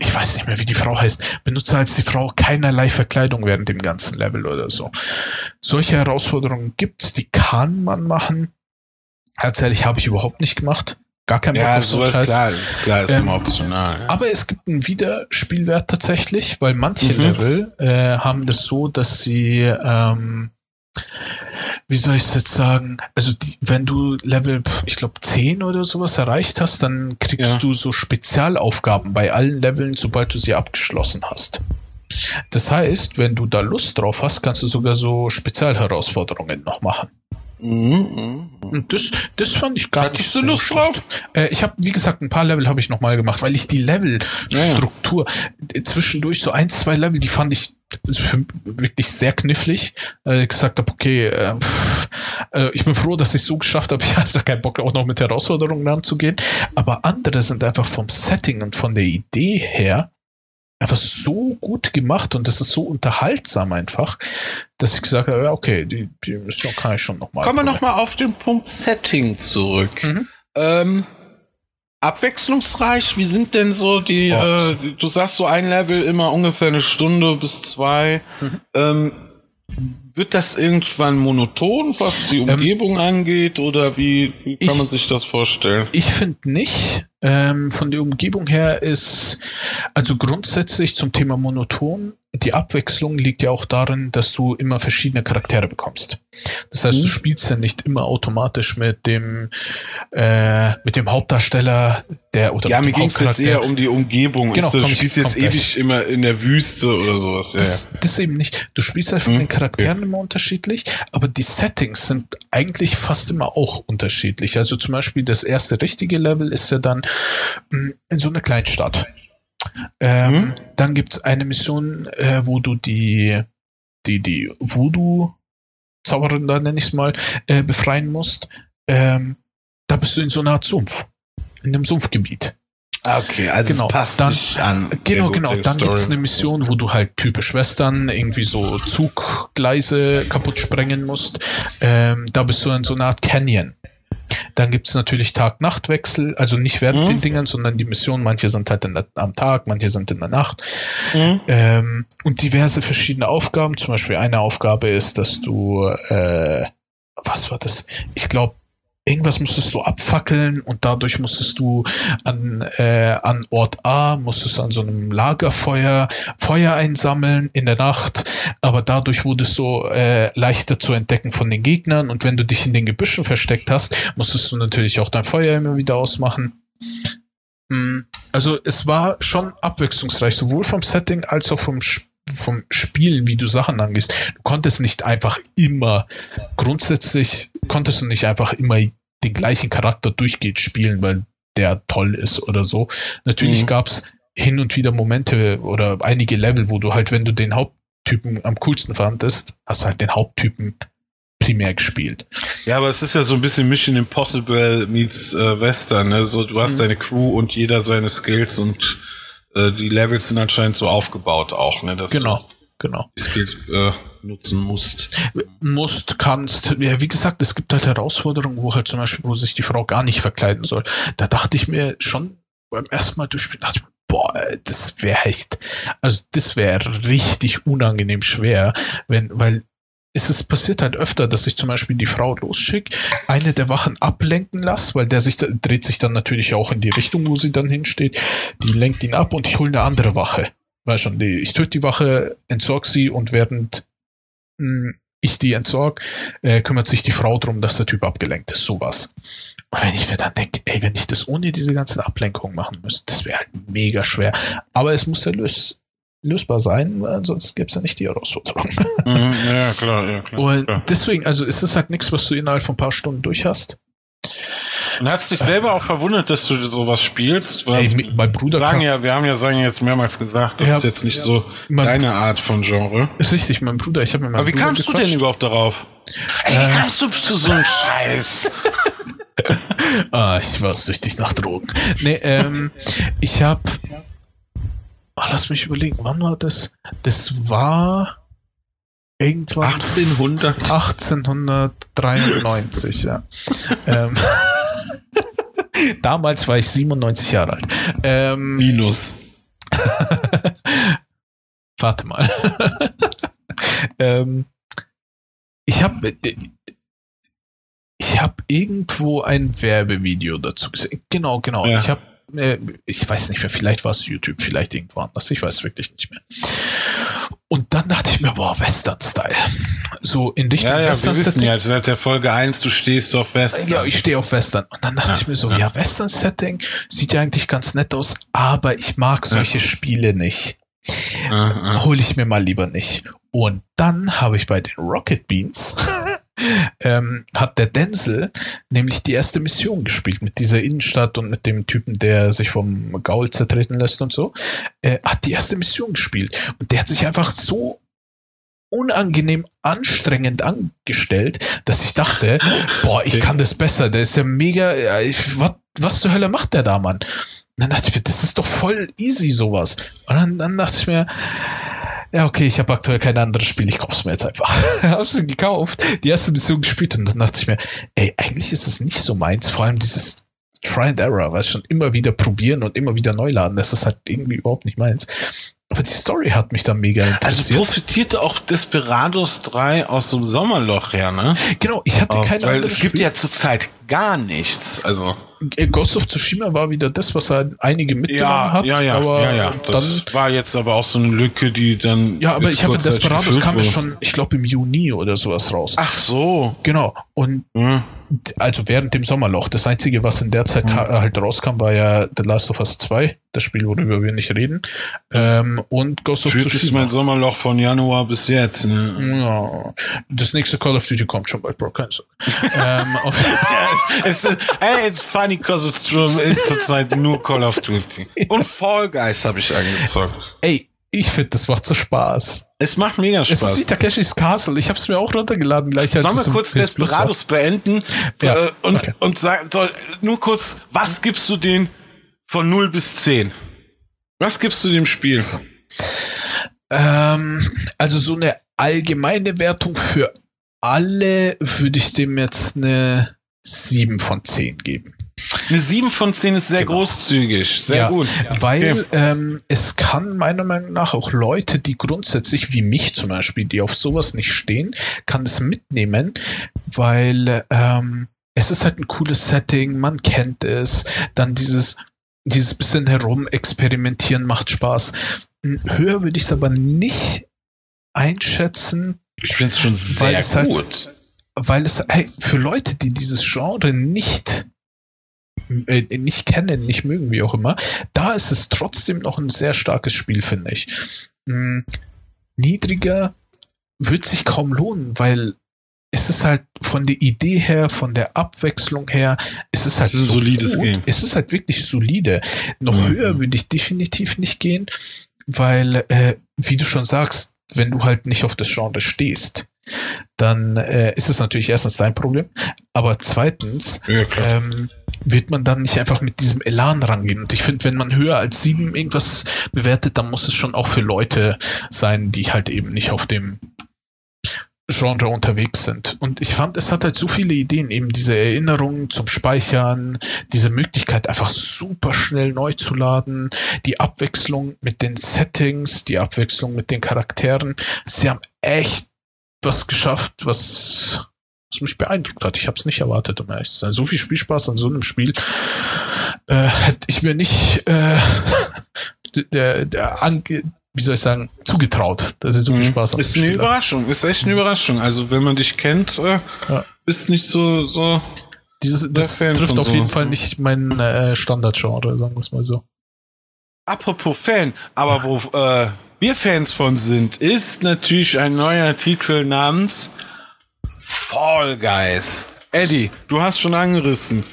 ich weiß nicht mehr, wie die Frau heißt, benutze als die Frau keinerlei Verkleidung während dem ganzen Level oder so. Solche Herausforderungen gibt's, die kann man machen. Tatsächlich habe ich überhaupt nicht gemacht. Gar kein Bock ja, auf so Scheiß. Klar, ist klar, ist ähm, immer optional. Ja. Aber es gibt einen Wiederspielwert tatsächlich, weil manche mhm. Level äh, haben das so, dass sie ähm, wie soll ich es jetzt sagen? Also die, wenn du Level, ich glaube 10 oder sowas erreicht hast, dann kriegst ja. du so Spezialaufgaben bei allen Leveln, sobald du sie abgeschlossen hast. Das heißt, wenn du da Lust drauf hast, kannst du sogar so Spezialherausforderungen noch machen. Mhm, mh. Und das, das fand ich gar Hattest nicht so Lust drauf. Äh, ich habe, wie gesagt, ein paar Level habe ich nochmal gemacht, weil ich die Levelstruktur ja. zwischendurch so ein, zwei Level, die fand ich wirklich sehr knifflig. Äh, gesagt habe, okay, äh, äh, ich bin froh, dass ich es so geschafft habe. Ich hatte da keinen Bock, auch noch mit Herausforderungen anzugehen. Aber andere sind einfach vom Setting und von der Idee her einfach so gut gemacht und das ist so unterhaltsam einfach, dass ich gesagt habe, ja, okay, die, die Mission kann ich schon nochmal. Kommen wir nochmal auf den Punkt Setting zurück. Mhm. Ähm, abwechslungsreich, wie sind denn so die, äh, du sagst so ein Level immer ungefähr eine Stunde bis zwei. Mhm. Ähm, wird das irgendwann monoton, was die ähm, Umgebung ähm, angeht, oder wie, wie kann ich, man sich das vorstellen? Ich finde nicht. Ähm, von der Umgebung her ist, also grundsätzlich zum Thema monoton, die Abwechslung liegt ja auch darin, dass du immer verschiedene Charaktere bekommst. Das heißt, mhm. du spielst ja nicht immer automatisch mit dem äh, mit dem Hauptdarsteller, der oder ja, mir ging es jetzt eher um die Umgebung. Genau, du spielst jetzt ewig immer in der Wüste oder sowas. Ja, das, ja. das eben nicht. Du spielst einfach mhm. den Charakteren okay. immer unterschiedlich, aber die Settings sind eigentlich fast immer auch unterschiedlich. Also zum Beispiel das erste richtige Level ist ja dann in so einer Kleinstadt. Ähm, mhm. Dann gibt es eine Mission, äh, wo du die, die, die Voodoo-Zauberin, da nenne ich es mal, äh, befreien musst. Ähm, da bist du in so einer Art Sumpf. In einem Sumpfgebiet. Ah, okay, also genau, passt dann, sich an. Genau, genau. Dann gibt es eine Mission, wo du halt typisch Western irgendwie so Zuggleise kaputt sprengen musst. Ähm, da bist du in so einer Art Canyon. Dann gibt es natürlich Tag-Nacht-Wechsel, also nicht während mhm. den Dingern, sondern die Missionen, manche sind halt der, am Tag, manche sind in der Nacht. Mhm. Ähm, und diverse verschiedene Aufgaben. Zum Beispiel eine Aufgabe ist, dass du, äh, was war das? Ich glaube, irgendwas musstest du abfackeln und dadurch musstest du an, äh, an Ort A, musstest an so einem Lagerfeuer Feuer einsammeln in der Nacht, aber dadurch wurdest du äh, leichter zu entdecken von den Gegnern und wenn du dich in den Gebüschen versteckt hast, musstest du natürlich auch dein Feuer immer wieder ausmachen. Hm, also es war schon abwechslungsreich, sowohl vom Setting als auch vom vom Spielen, wie du Sachen angehst. Du konntest nicht einfach immer, grundsätzlich konntest du nicht einfach immer den gleichen Charakter durchgeht spielen, weil der toll ist oder so. Natürlich mhm. gab's hin und wieder Momente oder einige Level, wo du halt, wenn du den Haupttypen am coolsten fandest, hast halt den Haupttypen primär gespielt. Ja, aber es ist ja so ein bisschen Mission Impossible meets äh, Western. Ne? So, du hast mhm. deine Crew und jeder seine Skills und äh, die Levels sind anscheinend so aufgebaut auch. Ne? Dass genau, genau. Die Skills äh, nutzen musst. Musst, kannst. Ja, wie gesagt, es gibt halt Herausforderungen, wo halt zum Beispiel, wo sich die Frau gar nicht verkleiden soll. Da dachte ich mir schon beim ersten Mal durchspielen, dachte ich boah, das wäre echt, also das wäre richtig unangenehm schwer, wenn, weil es ist passiert halt öfter, dass ich zum Beispiel die Frau losschicke, eine der Wachen ablenken lasse, weil der sich dreht sich dann natürlich auch in die Richtung, wo sie dann hinsteht. Die lenkt ihn ab und ich hole eine andere Wache. Weißt schon, die, ich töte die Wache, entsorge sie und während ich die entsorge, äh, kümmert sich die Frau darum, dass der Typ abgelenkt ist. Sowas. Und wenn ich mir dann denke, ey, wenn ich das ohne diese ganzen Ablenkungen machen müsste, das wäre halt mega schwer. Aber es muss ja lös lösbar sein, weil sonst gäbe es ja nicht die Herausforderung. Mhm, ja, klar, ja, klar. Und klar. deswegen, also ist es halt nichts, was du innerhalb von ein paar Stunden durch hast. Und hat es dich selber auch verwundert, dass du sowas spielst? Weil Ey, mein Bruder sagen ja, wir haben ja sagen jetzt mehrmals gesagt, das ja, ist jetzt nicht ja, so deine Art von Genre. Ist richtig, mein Bruder, ich habe mir mal. Aber wie Bruder kamst gequatscht. du denn überhaupt darauf? Ey, wie äh, kamst du zu so einem Scheiß? ah, ich war süchtig nach Drogen. Nee, ähm, ich habe Oh, lass mich überlegen, wann war das? Das war irgendwann 1800 1893, ja. ähm, damals war ich 97 Jahre alt. Ähm, Minus. Warte mal. ähm, ich habe ich habe irgendwo ein Werbevideo dazu gesehen. Genau, genau. Ja. Ich habe äh, ich weiß nicht mehr, vielleicht war es YouTube, vielleicht irgendwo anders, ich weiß wirklich nicht mehr. Und dann dachte ich mir, boah, Western-Style. So in Richtung ja, ja, Western. Wir wissen ja, seit der Folge 1, du stehst auf Western. Ja, ich stehe auf Western. Und dann dachte ja, ich mir so, ja, ja Western-Setting sieht ja eigentlich ganz nett aus, aber ich mag solche ja. Spiele nicht. Hole ich mir mal lieber nicht. Und dann habe ich bei den Rocket Beans ähm, hat der Denzel nämlich die erste Mission gespielt mit dieser Innenstadt und mit dem Typen, der sich vom Gaul zertreten lässt und so. Äh, hat die erste Mission gespielt und der hat sich einfach so unangenehm anstrengend angestellt, dass ich dachte, boah, ich kann das besser. Der ist ja mega. Ja, ich, was, was zur Hölle macht der da, Mann? Und dann dachte ich mir, das ist doch voll easy sowas. Und dann, dann dachte ich mir, ja, okay, ich habe aktuell kein anderes Spiel, ich kauf's mir jetzt einfach. hab's sie gekauft, die erste Mission gespielt und dann dachte ich mir, ey, eigentlich ist es nicht so meins, vor allem dieses Try and Error, was schon immer wieder probieren und immer wieder neu laden, das ist halt irgendwie überhaupt nicht meins. Aber die Story hat mich da mega interessiert. Also profitierte auch Desperados 3 aus dem Sommerloch her, ne? Genau, ich hatte keine Weil es gibt Spiel. ja zurzeit gar nichts, also. Äh, Ghost of Tsushima war wieder das, was er einige mitgenommen ja, hat. Ja, ja, aber ja, ja. Das dann, war jetzt aber auch so eine Lücke, die dann. Ja, aber ich habe Desperados kam ja schon, ich glaube im Juni oder sowas raus. Ach so. Genau. Und hm also während dem Sommerloch. Das Einzige, was in der Zeit mhm. halt rauskam, war ja The Last of Us 2, das Spiel, worüber wir nicht reden. Ähm, und Ghost of Tsushima. Das ist mein Sommerloch von Januar bis jetzt. Ne? Ja. Das nächste Call of Duty kommt schon bald, Bro. Keine Sorge. ähm, it's, hey, it's funny, cause it's true. Zurzeit nur Call of Duty. Und Fall Guys habe ich angezockt. Ey, ich finde, das macht so Spaß. Es macht mega Spaß. Es ist wie Takeshis Castle. Ich habe es mir auch runtergeladen. Gleich Sollen wir kurz Desperados beenden? Ja, äh, und, okay. und sagen, soll, nur kurz, was gibst du denen von 0 bis 10? Was gibst du dem Spiel? Ähm, also so eine allgemeine Wertung für alle würde ich dem jetzt eine 7 von 10 geben. Eine 7 von 10 ist sehr genau. großzügig, sehr ja, gut. Weil okay. ähm, es kann meiner Meinung nach auch Leute, die grundsätzlich wie mich zum Beispiel, die auf sowas nicht stehen, kann es mitnehmen, weil ähm, es ist halt ein cooles Setting, man kennt es, dann dieses dieses bisschen herumexperimentieren macht Spaß. Hm, höher würde ich es aber nicht einschätzen. Ich finde es schon sehr halt gut. Halt, weil es hey, für Leute, die dieses Genre nicht äh, nicht kennen, nicht mögen, wie auch immer, da ist es trotzdem noch ein sehr starkes Spiel, finde ich. Hm, niedriger wird sich kaum lohnen, weil es ist halt von der Idee her, von der Abwechslung her, es ist halt es ist so ein solides gut. Game. Es ist halt wirklich solide. Noch mhm. höher würde ich definitiv nicht gehen, weil, äh, wie du schon sagst, wenn du halt nicht auf das Genre stehst, dann äh, ist es natürlich erstens dein Problem, aber zweitens ja, ähm, wird man dann nicht einfach mit diesem Elan rangehen. Und ich finde, wenn man höher als sieben irgendwas bewertet, dann muss es schon auch für Leute sein, die halt eben nicht auf dem Genre unterwegs sind. Und ich fand, es hat halt so viele Ideen, eben diese Erinnerungen zum Speichern, diese Möglichkeit einfach super schnell neu zu laden, die Abwechslung mit den Settings, die Abwechslung mit den Charakteren. Sie haben echt was geschafft, was, was mich beeindruckt hat. Ich habe es nicht erwartet, um ehrlich zu sein. So viel Spielspaß an so einem Spiel äh, hätte ich mir nicht äh, der, der, wie soll ich sagen, zugetraut, dass er so viel mhm. Spaß hat. Ist eine Überraschung, ist echt eine Überraschung. Also wenn man dich kennt, äh, ja. bist nicht so, so. Dieses, das trifft auf so. jeden Fall nicht mein äh, Standardgenre, sagen wir es mal so. Apropos Fan, aber wo äh, wir Fans von sind, ist natürlich ein neuer Titel namens Fall Guys. Eddie, du hast schon angerissen.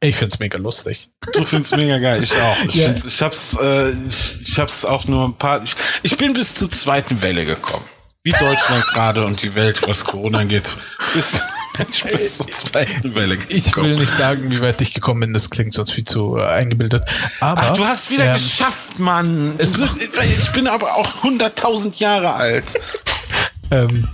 Ich find's mega lustig. Du findest mega geil, ich auch. Ich, ja. ich hab's, äh, ich, ich hab's auch nur ein paar. Ich, ich bin bis zur zweiten Welle gekommen. Wie Deutschland gerade und die Welt, was Corona geht. Bis, ich bis zur zweiten Welle gekommen. Ich will nicht sagen, wie weit ich gekommen bin, das klingt sonst viel zu äh, eingebildet. Aber, Ach, du hast wieder ähm, geschafft, Mann. Bist, ich bin aber auch 100.000 Jahre alt. ähm,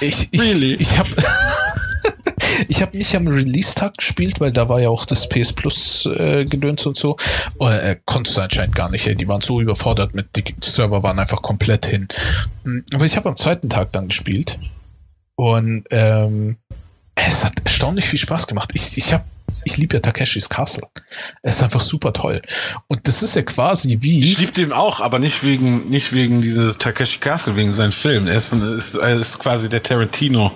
ich, ich, really? ich habe ich habe nicht am Release-Tag gespielt, weil da war ja auch das PS Plus äh, Gedöns und so. Äh, konntest du anscheinend gar nicht. Ey. Die waren so überfordert mit, die Server waren einfach komplett hin. Hm, aber ich habe am zweiten Tag dann gespielt und ähm, es hat erstaunlich viel Spaß gemacht. Ich, ich, hab, ich liebe ja Takeshis Castle. Es ist einfach super toll. Und das ist ja quasi wie. Ich liebe den auch, aber nicht wegen, nicht wegen dieses Takeshi Castle, wegen seinem Film. Er ist, ist, er ist quasi der Tarantino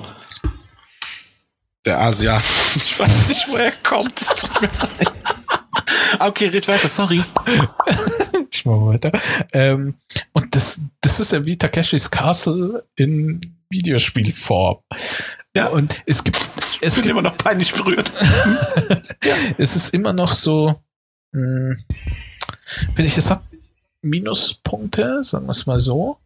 der Asia. Ich weiß nicht, wo er kommt. Es tut mir leid. Okay, red weiter, sorry. ich mach weiter. Ähm, und das, das ist ja wie Takeshis Castle in Videospielform. Ja. Und es gibt. Es bin gibt, immer noch peinlich berührt. ja. Es ist immer noch so. Mh, hm, wenn ich es hat Minuspunkte, sagen wir es mal so.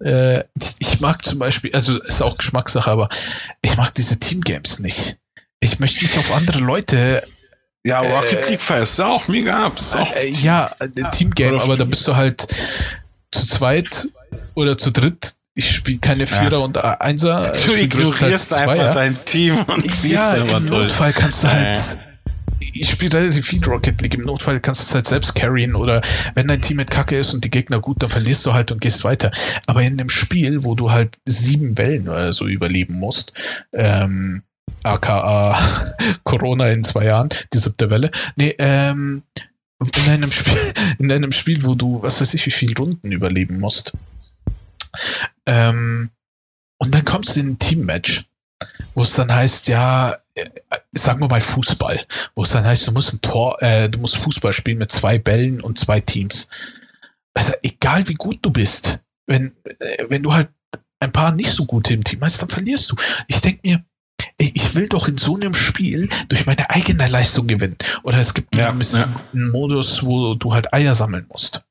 Äh, ich mag zum Beispiel, also ist auch Geschmackssache, aber ich mag diese Teamgames nicht. Ich möchte nicht auf andere Leute. Ja, Rocket äh, League du auch mega ab. Äh, ja, Teamgame, aber da bist du halt zu zweit oder zu dritt ich spiele keine Vierer ja. und Einser. Du ignorierst einfach dein Team und ziehst ja, einfach im durch. Notfall kannst du halt ich spiele relativ viel Rocket League. Im Notfall kannst du es halt selbst carryen oder wenn dein Team mit Kacke ist und die Gegner gut, dann verlierst du halt und gehst weiter. Aber in einem Spiel, wo du halt sieben Wellen oder so überleben musst, ähm, aka Corona in zwei Jahren, die siebte Welle, nee, ähm, in einem Spiel, in einem Spiel, wo du, was weiß ich, wie viele Runden überleben musst. Ähm, und dann kommst du in ein Teammatch wo es dann heißt, ja, äh, sagen wir mal Fußball, wo es dann heißt, du musst ein Tor, äh, du musst Fußball spielen mit zwei Bällen und zwei Teams. Also egal wie gut du bist, wenn, äh, wenn du halt ein paar nicht so gute im Team hast, dann verlierst du. Ich denke mir, ich will doch in so einem Spiel durch meine eigene Leistung gewinnen. Oder es gibt ja, einen, ja. einen Modus, wo du halt Eier sammeln musst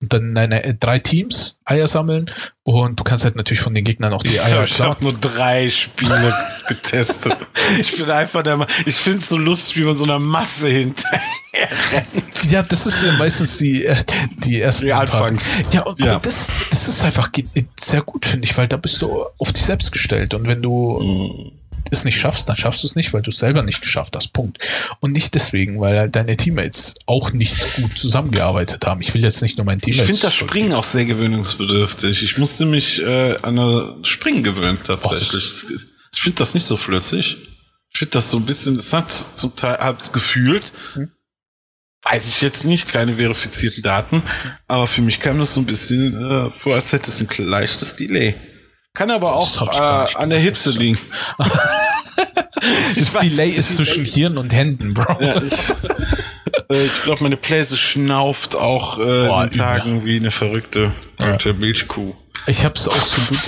und dann deine drei Teams Eier sammeln und du kannst halt natürlich von den Gegnern auch die Eier Ich habe nur drei Spiele getestet. Ich bin einfach der ich finde es so lustig, wie man so einer Masse hinterher rennt. Ja, das ist ja meistens die äh, die ersten die Anfangs. Ja, und, ja. das das ist einfach sehr gut finde ich, weil da bist du auf dich selbst gestellt und wenn du mhm es nicht schaffst, dann schaffst du es nicht, weil du es selber nicht geschafft hast. Punkt. Und nicht deswegen, weil deine Teammates auch nicht gut zusammengearbeitet haben. Ich will jetzt nicht nur mein Teammates. Ich finde das Springen auch sehr gewöhnungsbedürftig. Ich musste mich äh, an das Springen gewöhnen tatsächlich. Oh, ich finde das nicht so flüssig. Ich finde das so ein bisschen, es hat zum Teil halt gefühlt. Hm? Weiß ich jetzt nicht, keine verifizierten Daten, aber für mich kam das so ein bisschen äh, vor, als hätte es ein leichtes Delay. Kann aber auch äh, an der Hitze liegen. das Delay ist zwischen Hirn und Händen, Bro. Ja, ich äh, ich glaube, meine Pläse schnauft auch äh, Boah, in Tagen wie eine verrückte alte ja. Milchkuh. Ich hab's auch so gut.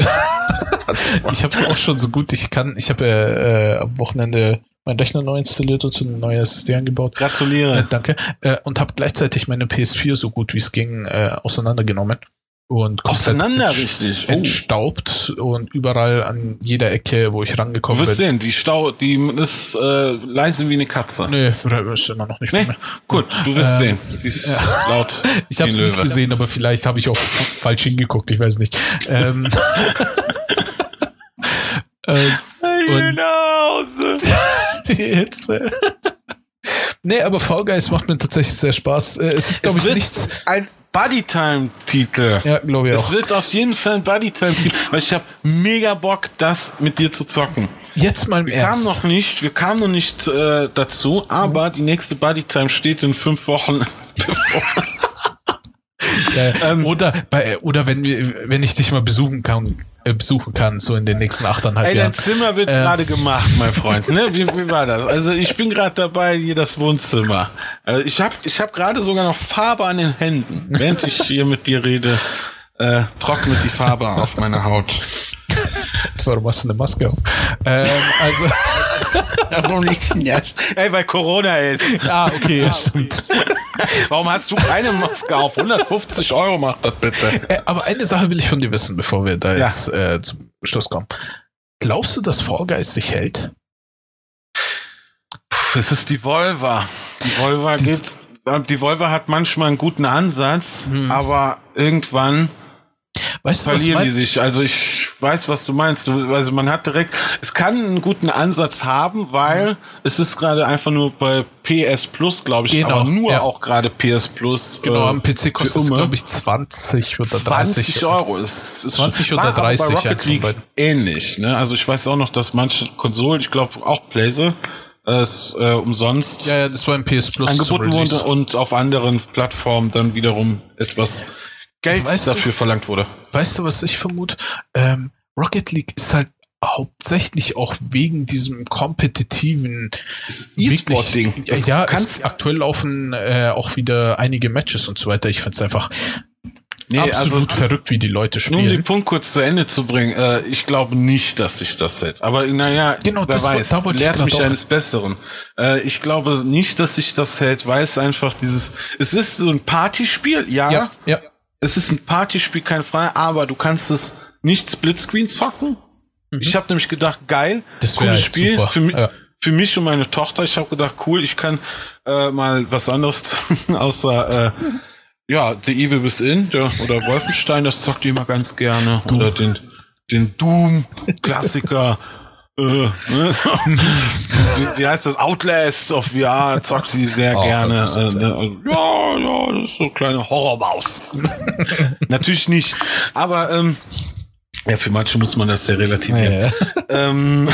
ich hab's auch schon so gut ich kann. Ich habe äh, am Wochenende mein Rechner neu installiert und so eine neue SSD angebaut. Gratuliere. Äh, danke. Äh, und habe gleichzeitig meine PS4 so gut wie es ging äh, auseinandergenommen und auseinander richtig oh. entstaubt und überall an jeder Ecke, wo ich rangekommen bin. Du wirst sehen, die Stau, die ist äh, leise wie eine Katze. Nee, ist immer noch nicht. Nee, gut, du wirst ähm, sehen. Sie ist ja. laut. Ich habe es nicht gesehen, aber vielleicht habe ich auch falsch hingeguckt. Ich weiß nicht. Ähm, äh, die Hitze. Nee, aber Fall Guys macht mir tatsächlich sehr Spaß. Äh, es ist, glaube ich, nichts. Ein Bodytime-Titel. Ja, glaube ich auch. Es wird auf jeden Fall ein Bodytime-Titel, weil ich habe mega Bock, das mit dir zu zocken. Jetzt mal im wir Ernst. Kamen noch nicht, wir kamen noch nicht äh, dazu, aber mhm. die nächste Bodytime steht in fünf Wochen bevor. Ja, ähm, oder bei, oder wenn wir, wenn ich dich mal besuchen kann, besuchen kann, so in den nächsten achteinhalb Ey, Jahren. Dein Zimmer wird äh, gerade gemacht, mein Freund. Ne? Wie, wie war das? Also ich bin gerade dabei, hier das Wohnzimmer. Also ich habe ich hab gerade sogar noch Farbe an den Händen, während ich hier mit dir rede äh, trocknet die Farbe auf meiner Haut. Warum hast du eine Maske auf? Ähm, also. Warum nicht? Ja. Ey, weil Corona ist. Ah, okay, ja, stimmt. Warum hast du keine Maske auf? 150 Euro macht das bitte. Äh, aber eine Sache will ich von dir wissen, bevor wir da ja. jetzt äh, zum Schluss kommen. Glaubst du, dass Fall Guys sich hält? Puh, es ist die Volva. Die Volva geht. Die Volva hat manchmal einen guten Ansatz, hm. aber irgendwann Weißt du, verlieren die sich. Also ich weiß, was du meinst. Du, also man hat direkt, es kann einen guten Ansatz haben, weil mhm. es ist gerade einfach nur bei PS Plus, glaube ich, genau, aber nur ja. auch gerade PS Plus. Genau, äh, am PC kostet es, glaube ich, 20 oder 30. 20 Euro. Es ist 20 oder 30. Bei Rocket League ähnlich. Ne? Also ich weiß auch noch, dass manche Konsolen, ich glaube auch Blazer, es äh, umsonst ja, ja, das war im PS Plus angeboten wurde und auf anderen Plattformen dann wiederum etwas Geld weißt dafür du, verlangt wurde. Weißt du, was ich vermute? Ähm, Rocket League ist halt hauptsächlich auch wegen diesem kompetitiven E-Sport-Ding. Ja, ja es, aktuell laufen äh, auch wieder einige Matches und so weiter. Ich finde es einfach nee, absolut also, verrückt, wie die Leute spielen. Nur um den Punkt kurz zu Ende zu bringen, äh, ich glaube nicht, dass sich das hält. Aber naja, genau, wer das, weiß, da lehrt mich eines Besseren. Äh, ich glaube nicht, dass sich das hält, weil es einfach dieses, es ist so ein Partyspiel, ja, ja, ja es ist ein Partyspiel, kein Frage, aber du kannst es nicht Splitscreen zocken. Mhm. Ich habe nämlich gedacht, geil, das cooles halt Spiel super. für, ja. für mich und meine Tochter. Ich habe gedacht, cool, ich kann äh, mal was anderes außer äh, ja, The Evil Within der, oder Wolfenstein, das zockt die immer ganz gerne. Doom. Oder den, den Doom-Klassiker. äh, ne? wie, heißt das? Outlast of VR zockt sie sehr oh, gerne. Äh, ne? ja, ja, das ist so eine kleine Horrormaus. Natürlich nicht. Aber ähm, ja, für manche muss man das sehr relativieren. Ja, ja. ähm,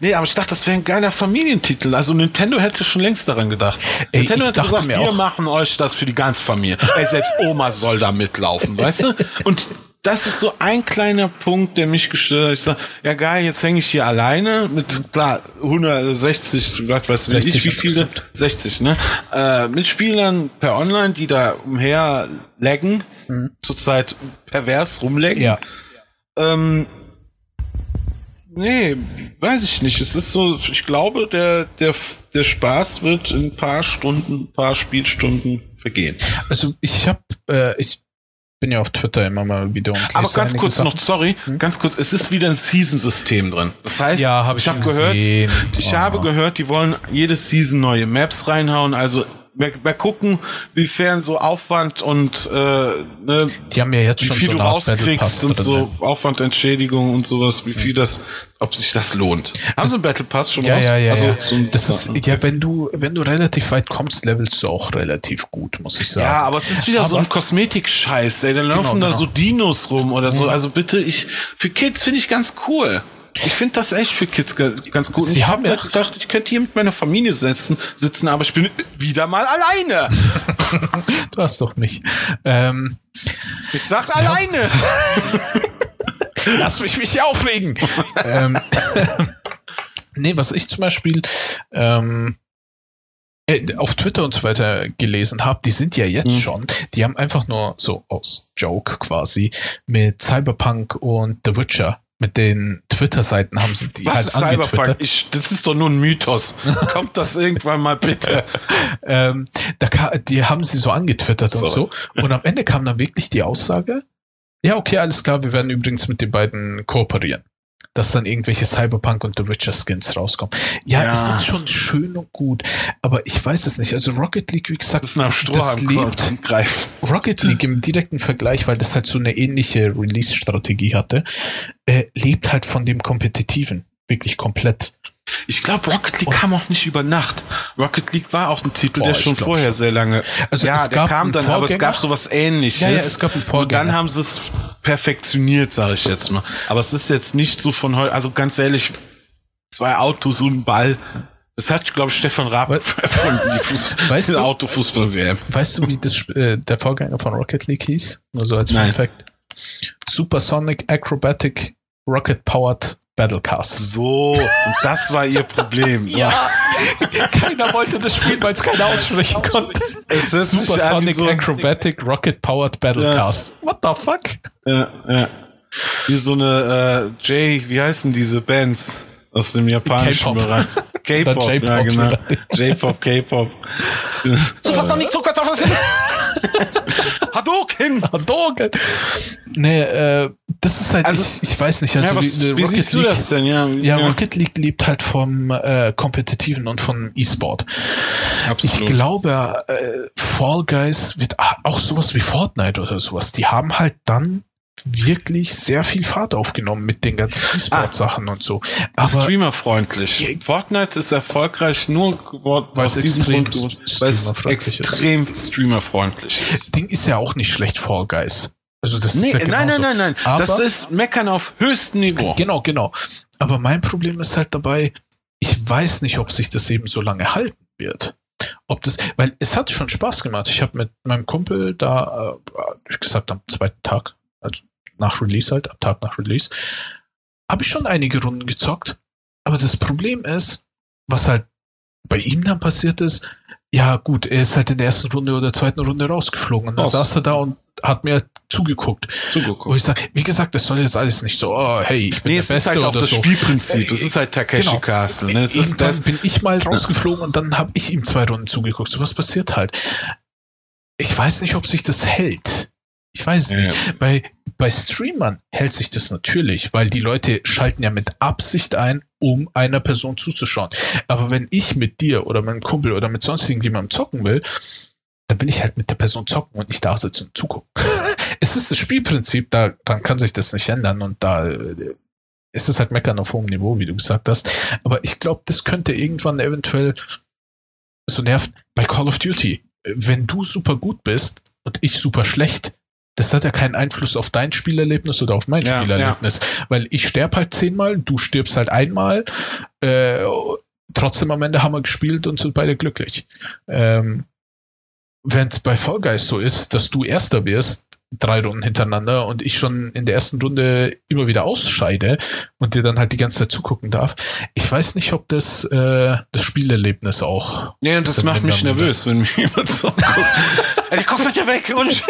nee, aber ich dachte, das wäre ein geiler Familientitel. Also Nintendo hätte schon längst daran gedacht. Ey, Nintendo hätte gesagt, wir machen euch das für die ganze Familie. Ey, selbst Oma soll da mitlaufen, weißt du? Und das ist so ein kleiner Punkt, der mich gestört hat. Ich sag, ja geil, jetzt hänge ich hier alleine mit, klar, 160, was weiß ich, wie viele? 60, ne? Äh, mit Spielern per Online, die da umher laggen, mhm. zurzeit pervers rumlaggen. Ja. Ähm, nee, weiß ich nicht. Es ist so, ich glaube, der, der, der Spaß wird in ein paar Stunden, ein paar Spielstunden vergehen. Also ich habe, äh, ich bin ja auf Twitter immer mal wieder und Aber ganz kurz Sachen. noch, sorry, hm? ganz kurz, es ist wieder ein Season-System drin. Das heißt, ja, hab ich, ich habe gehört, ich oh. habe gehört, die wollen jede Season neue Maps reinhauen, also mal, mal gucken, wiefern so Aufwand und äh, ne, die haben ja jetzt wie schon viel so du rauskriegst und so Aufwandentschädigung und sowas, wie viel das, ob sich das lohnt. Haben sie einen Battle Pass schon ja, raus? Ja, ja, also, ja. So das ist, ja, wenn du, wenn du relativ weit kommst, levelst du auch relativ gut, muss ich sagen. Ja, aber es ist wieder aber, so ein Kosmetik-Scheiß, ey. Dann genau, laufen genau. da so Dinos rum oder so. Also bitte, ich, für Kids finde ich ganz cool. Ich finde das echt für Kids ganz gut. Sie ich haben ja gedacht, ich könnte hier mit meiner Familie sitzen, sitzen, aber ich bin wieder mal alleine. du hast doch mich. Ähm, ich sag ja. alleine. Lass mich mich hier aufregen. ähm, nee, was ich zum Beispiel ähm, äh, auf Twitter und so weiter gelesen habe, die sind ja jetzt mhm. schon, die haben einfach nur so aus Joke quasi mit Cyberpunk und The Witcher mit den Twitter-Seiten haben sie die Was halt Cyberpunk? Ich, das ist doch nur ein Mythos. Kommt das irgendwann mal bitte? ähm, da die haben sie so angetwittert so. und so. Und am Ende kam dann wirklich die Aussage, Ja, okay, alles klar. Wir werden übrigens mit den beiden kooperieren. Dass dann irgendwelche Cyberpunk und The Witcher Skins rauskommen. Ja, ja, es ist schon schön und gut, aber ich weiß es nicht. Also Rocket League, wie gesagt, das, nach das lebt. Rocket League im direkten Vergleich, weil das halt so eine ähnliche Release-Strategie hatte, äh, lebt halt von dem Kompetitiven. Wirklich komplett. Ich glaube, Rocket League und kam auch nicht über Nacht. Rocket League war auch ein Titel, Boah, der schon vorher schon. sehr lange. Also ja, der kam dann, aber es gab sowas ähnliches. Ja, ja, es gab einen Vorgänger. Und dann haben sie es perfektioniert, sage ich jetzt mal. Aber es ist jetzt nicht so von heute, also ganz ehrlich, zwei Autos und ein Ball. Das hat, glaube ich, Stefan Raab erfunden, die, Fuß weißt die Autofußball-WM. Weißt du, wie das, äh, der Vorgänger von Rocket League hieß? Nur so als Fun Fact. Supersonic Acrobatic Rocket Powered Battlecast. So, und das war ihr Problem. ja, keiner wollte das spielen, weil es keiner aussprechen konnte. Supersonic so Acrobatic Rocket Powered Battlecast. Ja. What the fuck? Ja, ja. Wie so eine äh, J, wie heißen diese Bands aus dem japanischen Bereich? K-Pop, ja genau. J-Pop, K-Pop. Supersonic, Supersonic. Hadouken! Hadouken! Nee, äh, das ist halt, also, ich, ich weiß nicht, also ja, was, wie, wie siehst League, du das denn? Ja, ja, ja, Rocket League lebt halt vom äh, Kompetitiven und vom E-Sport. Absolut. Ich glaube, äh, Fall Guys wird auch sowas wie Fortnite oder sowas, die haben halt dann wirklich sehr viel Fahrt aufgenommen mit den ganzen E-Sport-Sachen ah, und so. Aber streamerfreundlich. Fortnite ist erfolgreich nur geworden weil es extrem, weil es extrem streamerfreundlich ist. Ding ist ja auch nicht schlecht, Fall Guys. Also das nee, ist ja nein, nein, nein, nein. Aber, das ist Meckern auf höchstem Niveau. Genau, genau. Aber mein Problem ist halt dabei, ich weiß nicht, ob sich das eben so lange halten wird. Ob das, weil es hat schon Spaß gemacht. Ich habe mit meinem Kumpel da, äh, wie gesagt, am zweiten Tag also nach Release halt, am Tag nach Release, habe ich schon einige Runden gezockt. Aber das Problem ist, was halt bei ihm dann passiert ist, ja gut, er ist halt in der ersten Runde oder zweiten Runde rausgeflogen und dann saß er da und hat mir zugeguckt. Zugeguckt. Wo ich sage, wie gesagt, das soll jetzt alles nicht so, oh, hey, ich bin nee, der Beste halt oder das so. Spielprinzip, es ist halt Takeshi genau. Castle. Ne? Irgendwann bin ich mal rausgeflogen und dann habe ich ihm zwei Runden zugeguckt. So was passiert halt. Ich weiß nicht, ob sich das hält. Ich weiß nicht. Ja. Bei, bei Streamern hält sich das natürlich, weil die Leute schalten ja mit Absicht ein, um einer Person zuzuschauen. Aber wenn ich mit dir oder mit einem Kumpel oder mit sonst irgendjemandem zocken will, dann will ich halt mit der Person zocken und nicht da sitzen und zugucken. es ist das Spielprinzip, da, dann kann sich das nicht ändern und da äh, ist es halt meckern auf hohem Niveau, wie du gesagt hast. Aber ich glaube, das könnte irgendwann eventuell so nerven. Bei Call of Duty, wenn du super gut bist und ich super schlecht, das hat ja keinen Einfluss auf dein Spielerlebnis oder auf mein ja, Spielerlebnis. Ja. Weil ich sterbe halt zehnmal, du stirbst halt einmal. Äh, trotzdem am Ende haben wir gespielt und sind beide glücklich. Ähm, Wenn es bei Fall Guys so ist, dass du Erster wirst, drei Runden hintereinander und ich schon in der ersten Runde immer wieder ausscheide und dir dann halt die ganze Zeit zugucken darf. Ich weiß nicht, ob das äh, das Spielerlebnis auch. Nee, das macht mich nervös, wenn mich jemand so. Also, guck bitte weg. Und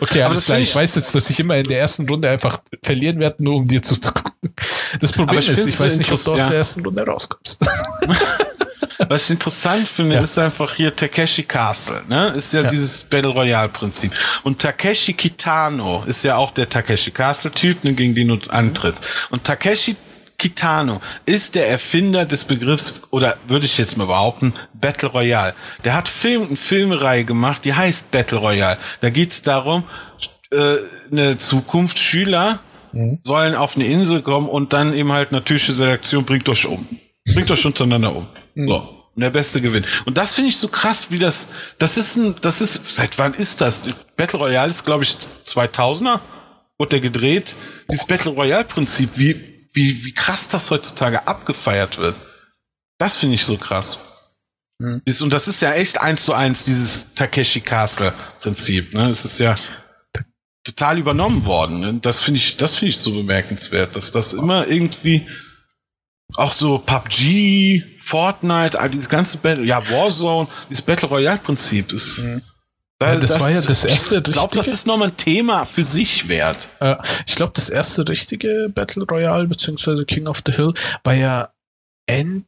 okay, alles klar. Ich weiß jetzt, dass ich immer in der ersten Runde einfach verlieren werde, nur um dir zuzugucken. Das Problem ich ist, ich weiß nicht, ob du aus ja. der ersten Runde rauskommst. Was ich interessant finde, ja. ist einfach hier Takeshi Castle, ne? Ist ja, ja. dieses Battle Royale Prinzip. Und Takeshi Kitano ist ja auch der Takeshi Castle Typ, ne, gegen den du antrittst. Und Takeshi Kitano ist der Erfinder des Begriffs, oder würde ich jetzt mal behaupten, Battle Royale. Der hat Film, eine Filmreihe gemacht, die heißt Battle Royale. Da geht's darum, äh, eine Zukunft, Schüler mhm. sollen auf eine Insel kommen und dann eben halt natürliche Selektion bringt euch um. Bringt euch untereinander um. Mhm. So. Und der Beste gewinnt. Und das finde ich so krass, wie das, das ist ein, das ist, seit wann ist das? Battle Royale ist, glaube ich, 2000er. Wurde der gedreht. Dieses Battle Royale Prinzip, wie, wie, wie krass das heutzutage abgefeiert wird. Das finde ich so krass. Mhm. Und das ist ja echt eins zu eins, dieses Takeshi Castle Prinzip, ne? Es ist ja total übernommen worden. Ne? Das finde ich, das finde ich so bemerkenswert, dass das immer irgendwie auch so PUBG, Fortnite, all dieses ganze Battle, ja, Warzone, dieses Battle Royale Prinzip ist. Mhm. Da, das, das, war ja das erste. Ich glaube, das ist nochmal ein Thema für sich wert. Äh, ich glaube, das erste richtige Battle Royale beziehungsweise King of the Hill war ja N.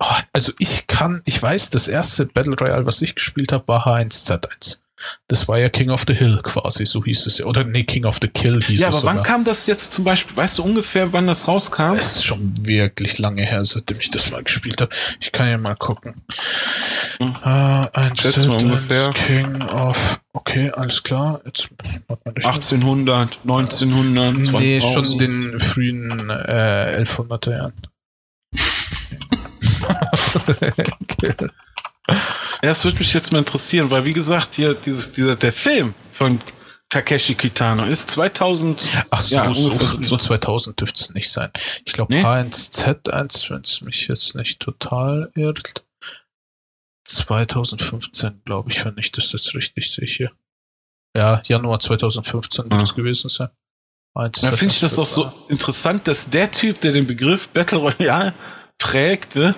Oh, also ich kann, ich weiß, das erste Battle Royale, was ich gespielt habe, war H1Z1. Das war ja King of the Hill quasi, so hieß es ja. Oder nee, King of the Kill hieß Ja, es aber wann sogar. kam das jetzt zum Beispiel? Weißt du ungefähr, wann das rauskam? Es ist schon wirklich lange her, seitdem ich das mal gespielt habe. Ich kann ja mal gucken. Hm. Äh, ein Schätz Set, mal eins ungefähr. King of. Okay, alles klar. Jetzt macht man das 1800, 1900, Nee, 2000. schon den frühen äh, 1100er Jahren. Ja, das würde mich jetzt mal interessieren, weil wie gesagt, hier dieses, dieser, der Film von Takeshi Kitano ist 2000. Ach so, Ja, so, so so. 2000 dürfte es nicht sein. Ich glaube Nee? H1Z1, wenn es mich jetzt nicht total irrt. 2015, glaube ich, wenn ich das jetzt richtig sehe hier. Ja, Januar 2015 dürfte es gewesen sein. Eins, Da zwei, finde ich das auch so interessant, dass der Typ, der den Begriff Battle Royale prägte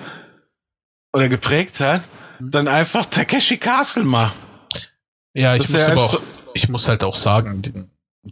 oder geprägt hat, dann einfach Takeshi Castle macht. Ja, ich Das muss aber auch, ich muss halt auch sagen, die,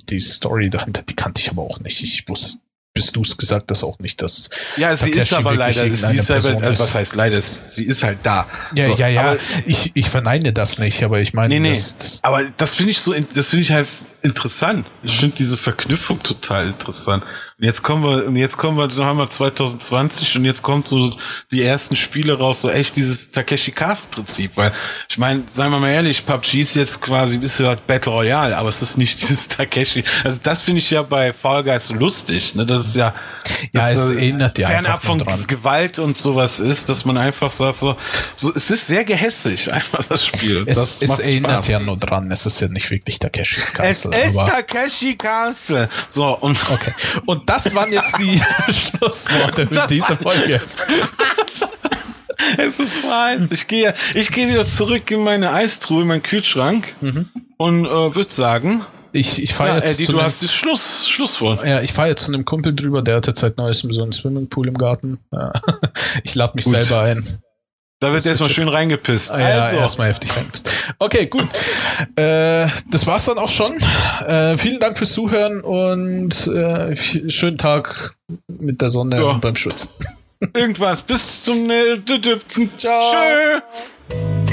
die Story dahinter, die kannte ich aber auch nicht. Ich wusste, bis du es gesagt hast, auch nicht, dass Ja, sie Takeshi ist aber leider, sie ist Person also was heißt leider, sie ist halt da. Ja, So, ja, ja. Aber, ich, ich verneine das nicht, aber ich meine, nee, nee. das, das, aber das finde ich so, das finde ich halt interessant. Ich finde diese Verknüpfung total interessant. Und jetzt kommen wir, und jetzt kommen wir, so haben wir 2020 und jetzt kommt so die ersten Spiele raus, so echt dieses Takeshi Cast Prinzip, weil ich meine, seien wir mal ehrlich, PUBG ist jetzt quasi ein bisschen halt Battle Royale, aber es ist nicht dieses Takeshi. Also das finde ich ja bei Fall Guys so lustig, ne? Das ist ja, Ja, es erinnert ja fernab von dran. Gewalt und sowas ist, dass man einfach sagt so, so es ist sehr gehässig einfach das Spiel. es, das es erinnert Spaß. ja nur dran. Es ist ja nicht wirklich Takeshis Es Castle. ist aber Takeshi Castle. So, und okay. Und das waren jetzt die Schlussworte für Das diese Folge. es ist heiß. Ich gehe, ich gehe wieder zurück in meine Eistruhe, in meinen Kühlschrank Mhm. und äh, würde sagen, Ich, ich fahre ja, jetzt Eddie, zu du hast das Schluss, Schlusswort. ja, ich fahre jetzt zu einem Kumpel drüber, der hat jetzt seit neuestem so einen Swimmingpool im Garten. Ja. Ich lade mich Gut. selber ein. Da wird erstmal schön reingepisst. Ah, ja, also, erstmal heftig reingepisst. Okay, gut. Äh, das war's dann auch schon. Äh, vielen Dank fürs Zuhören und äh, schönen Tag mit der Sonne Ja. und beim Schutz. irgendwas. Bis zum nächsten. Ciao. Tschö.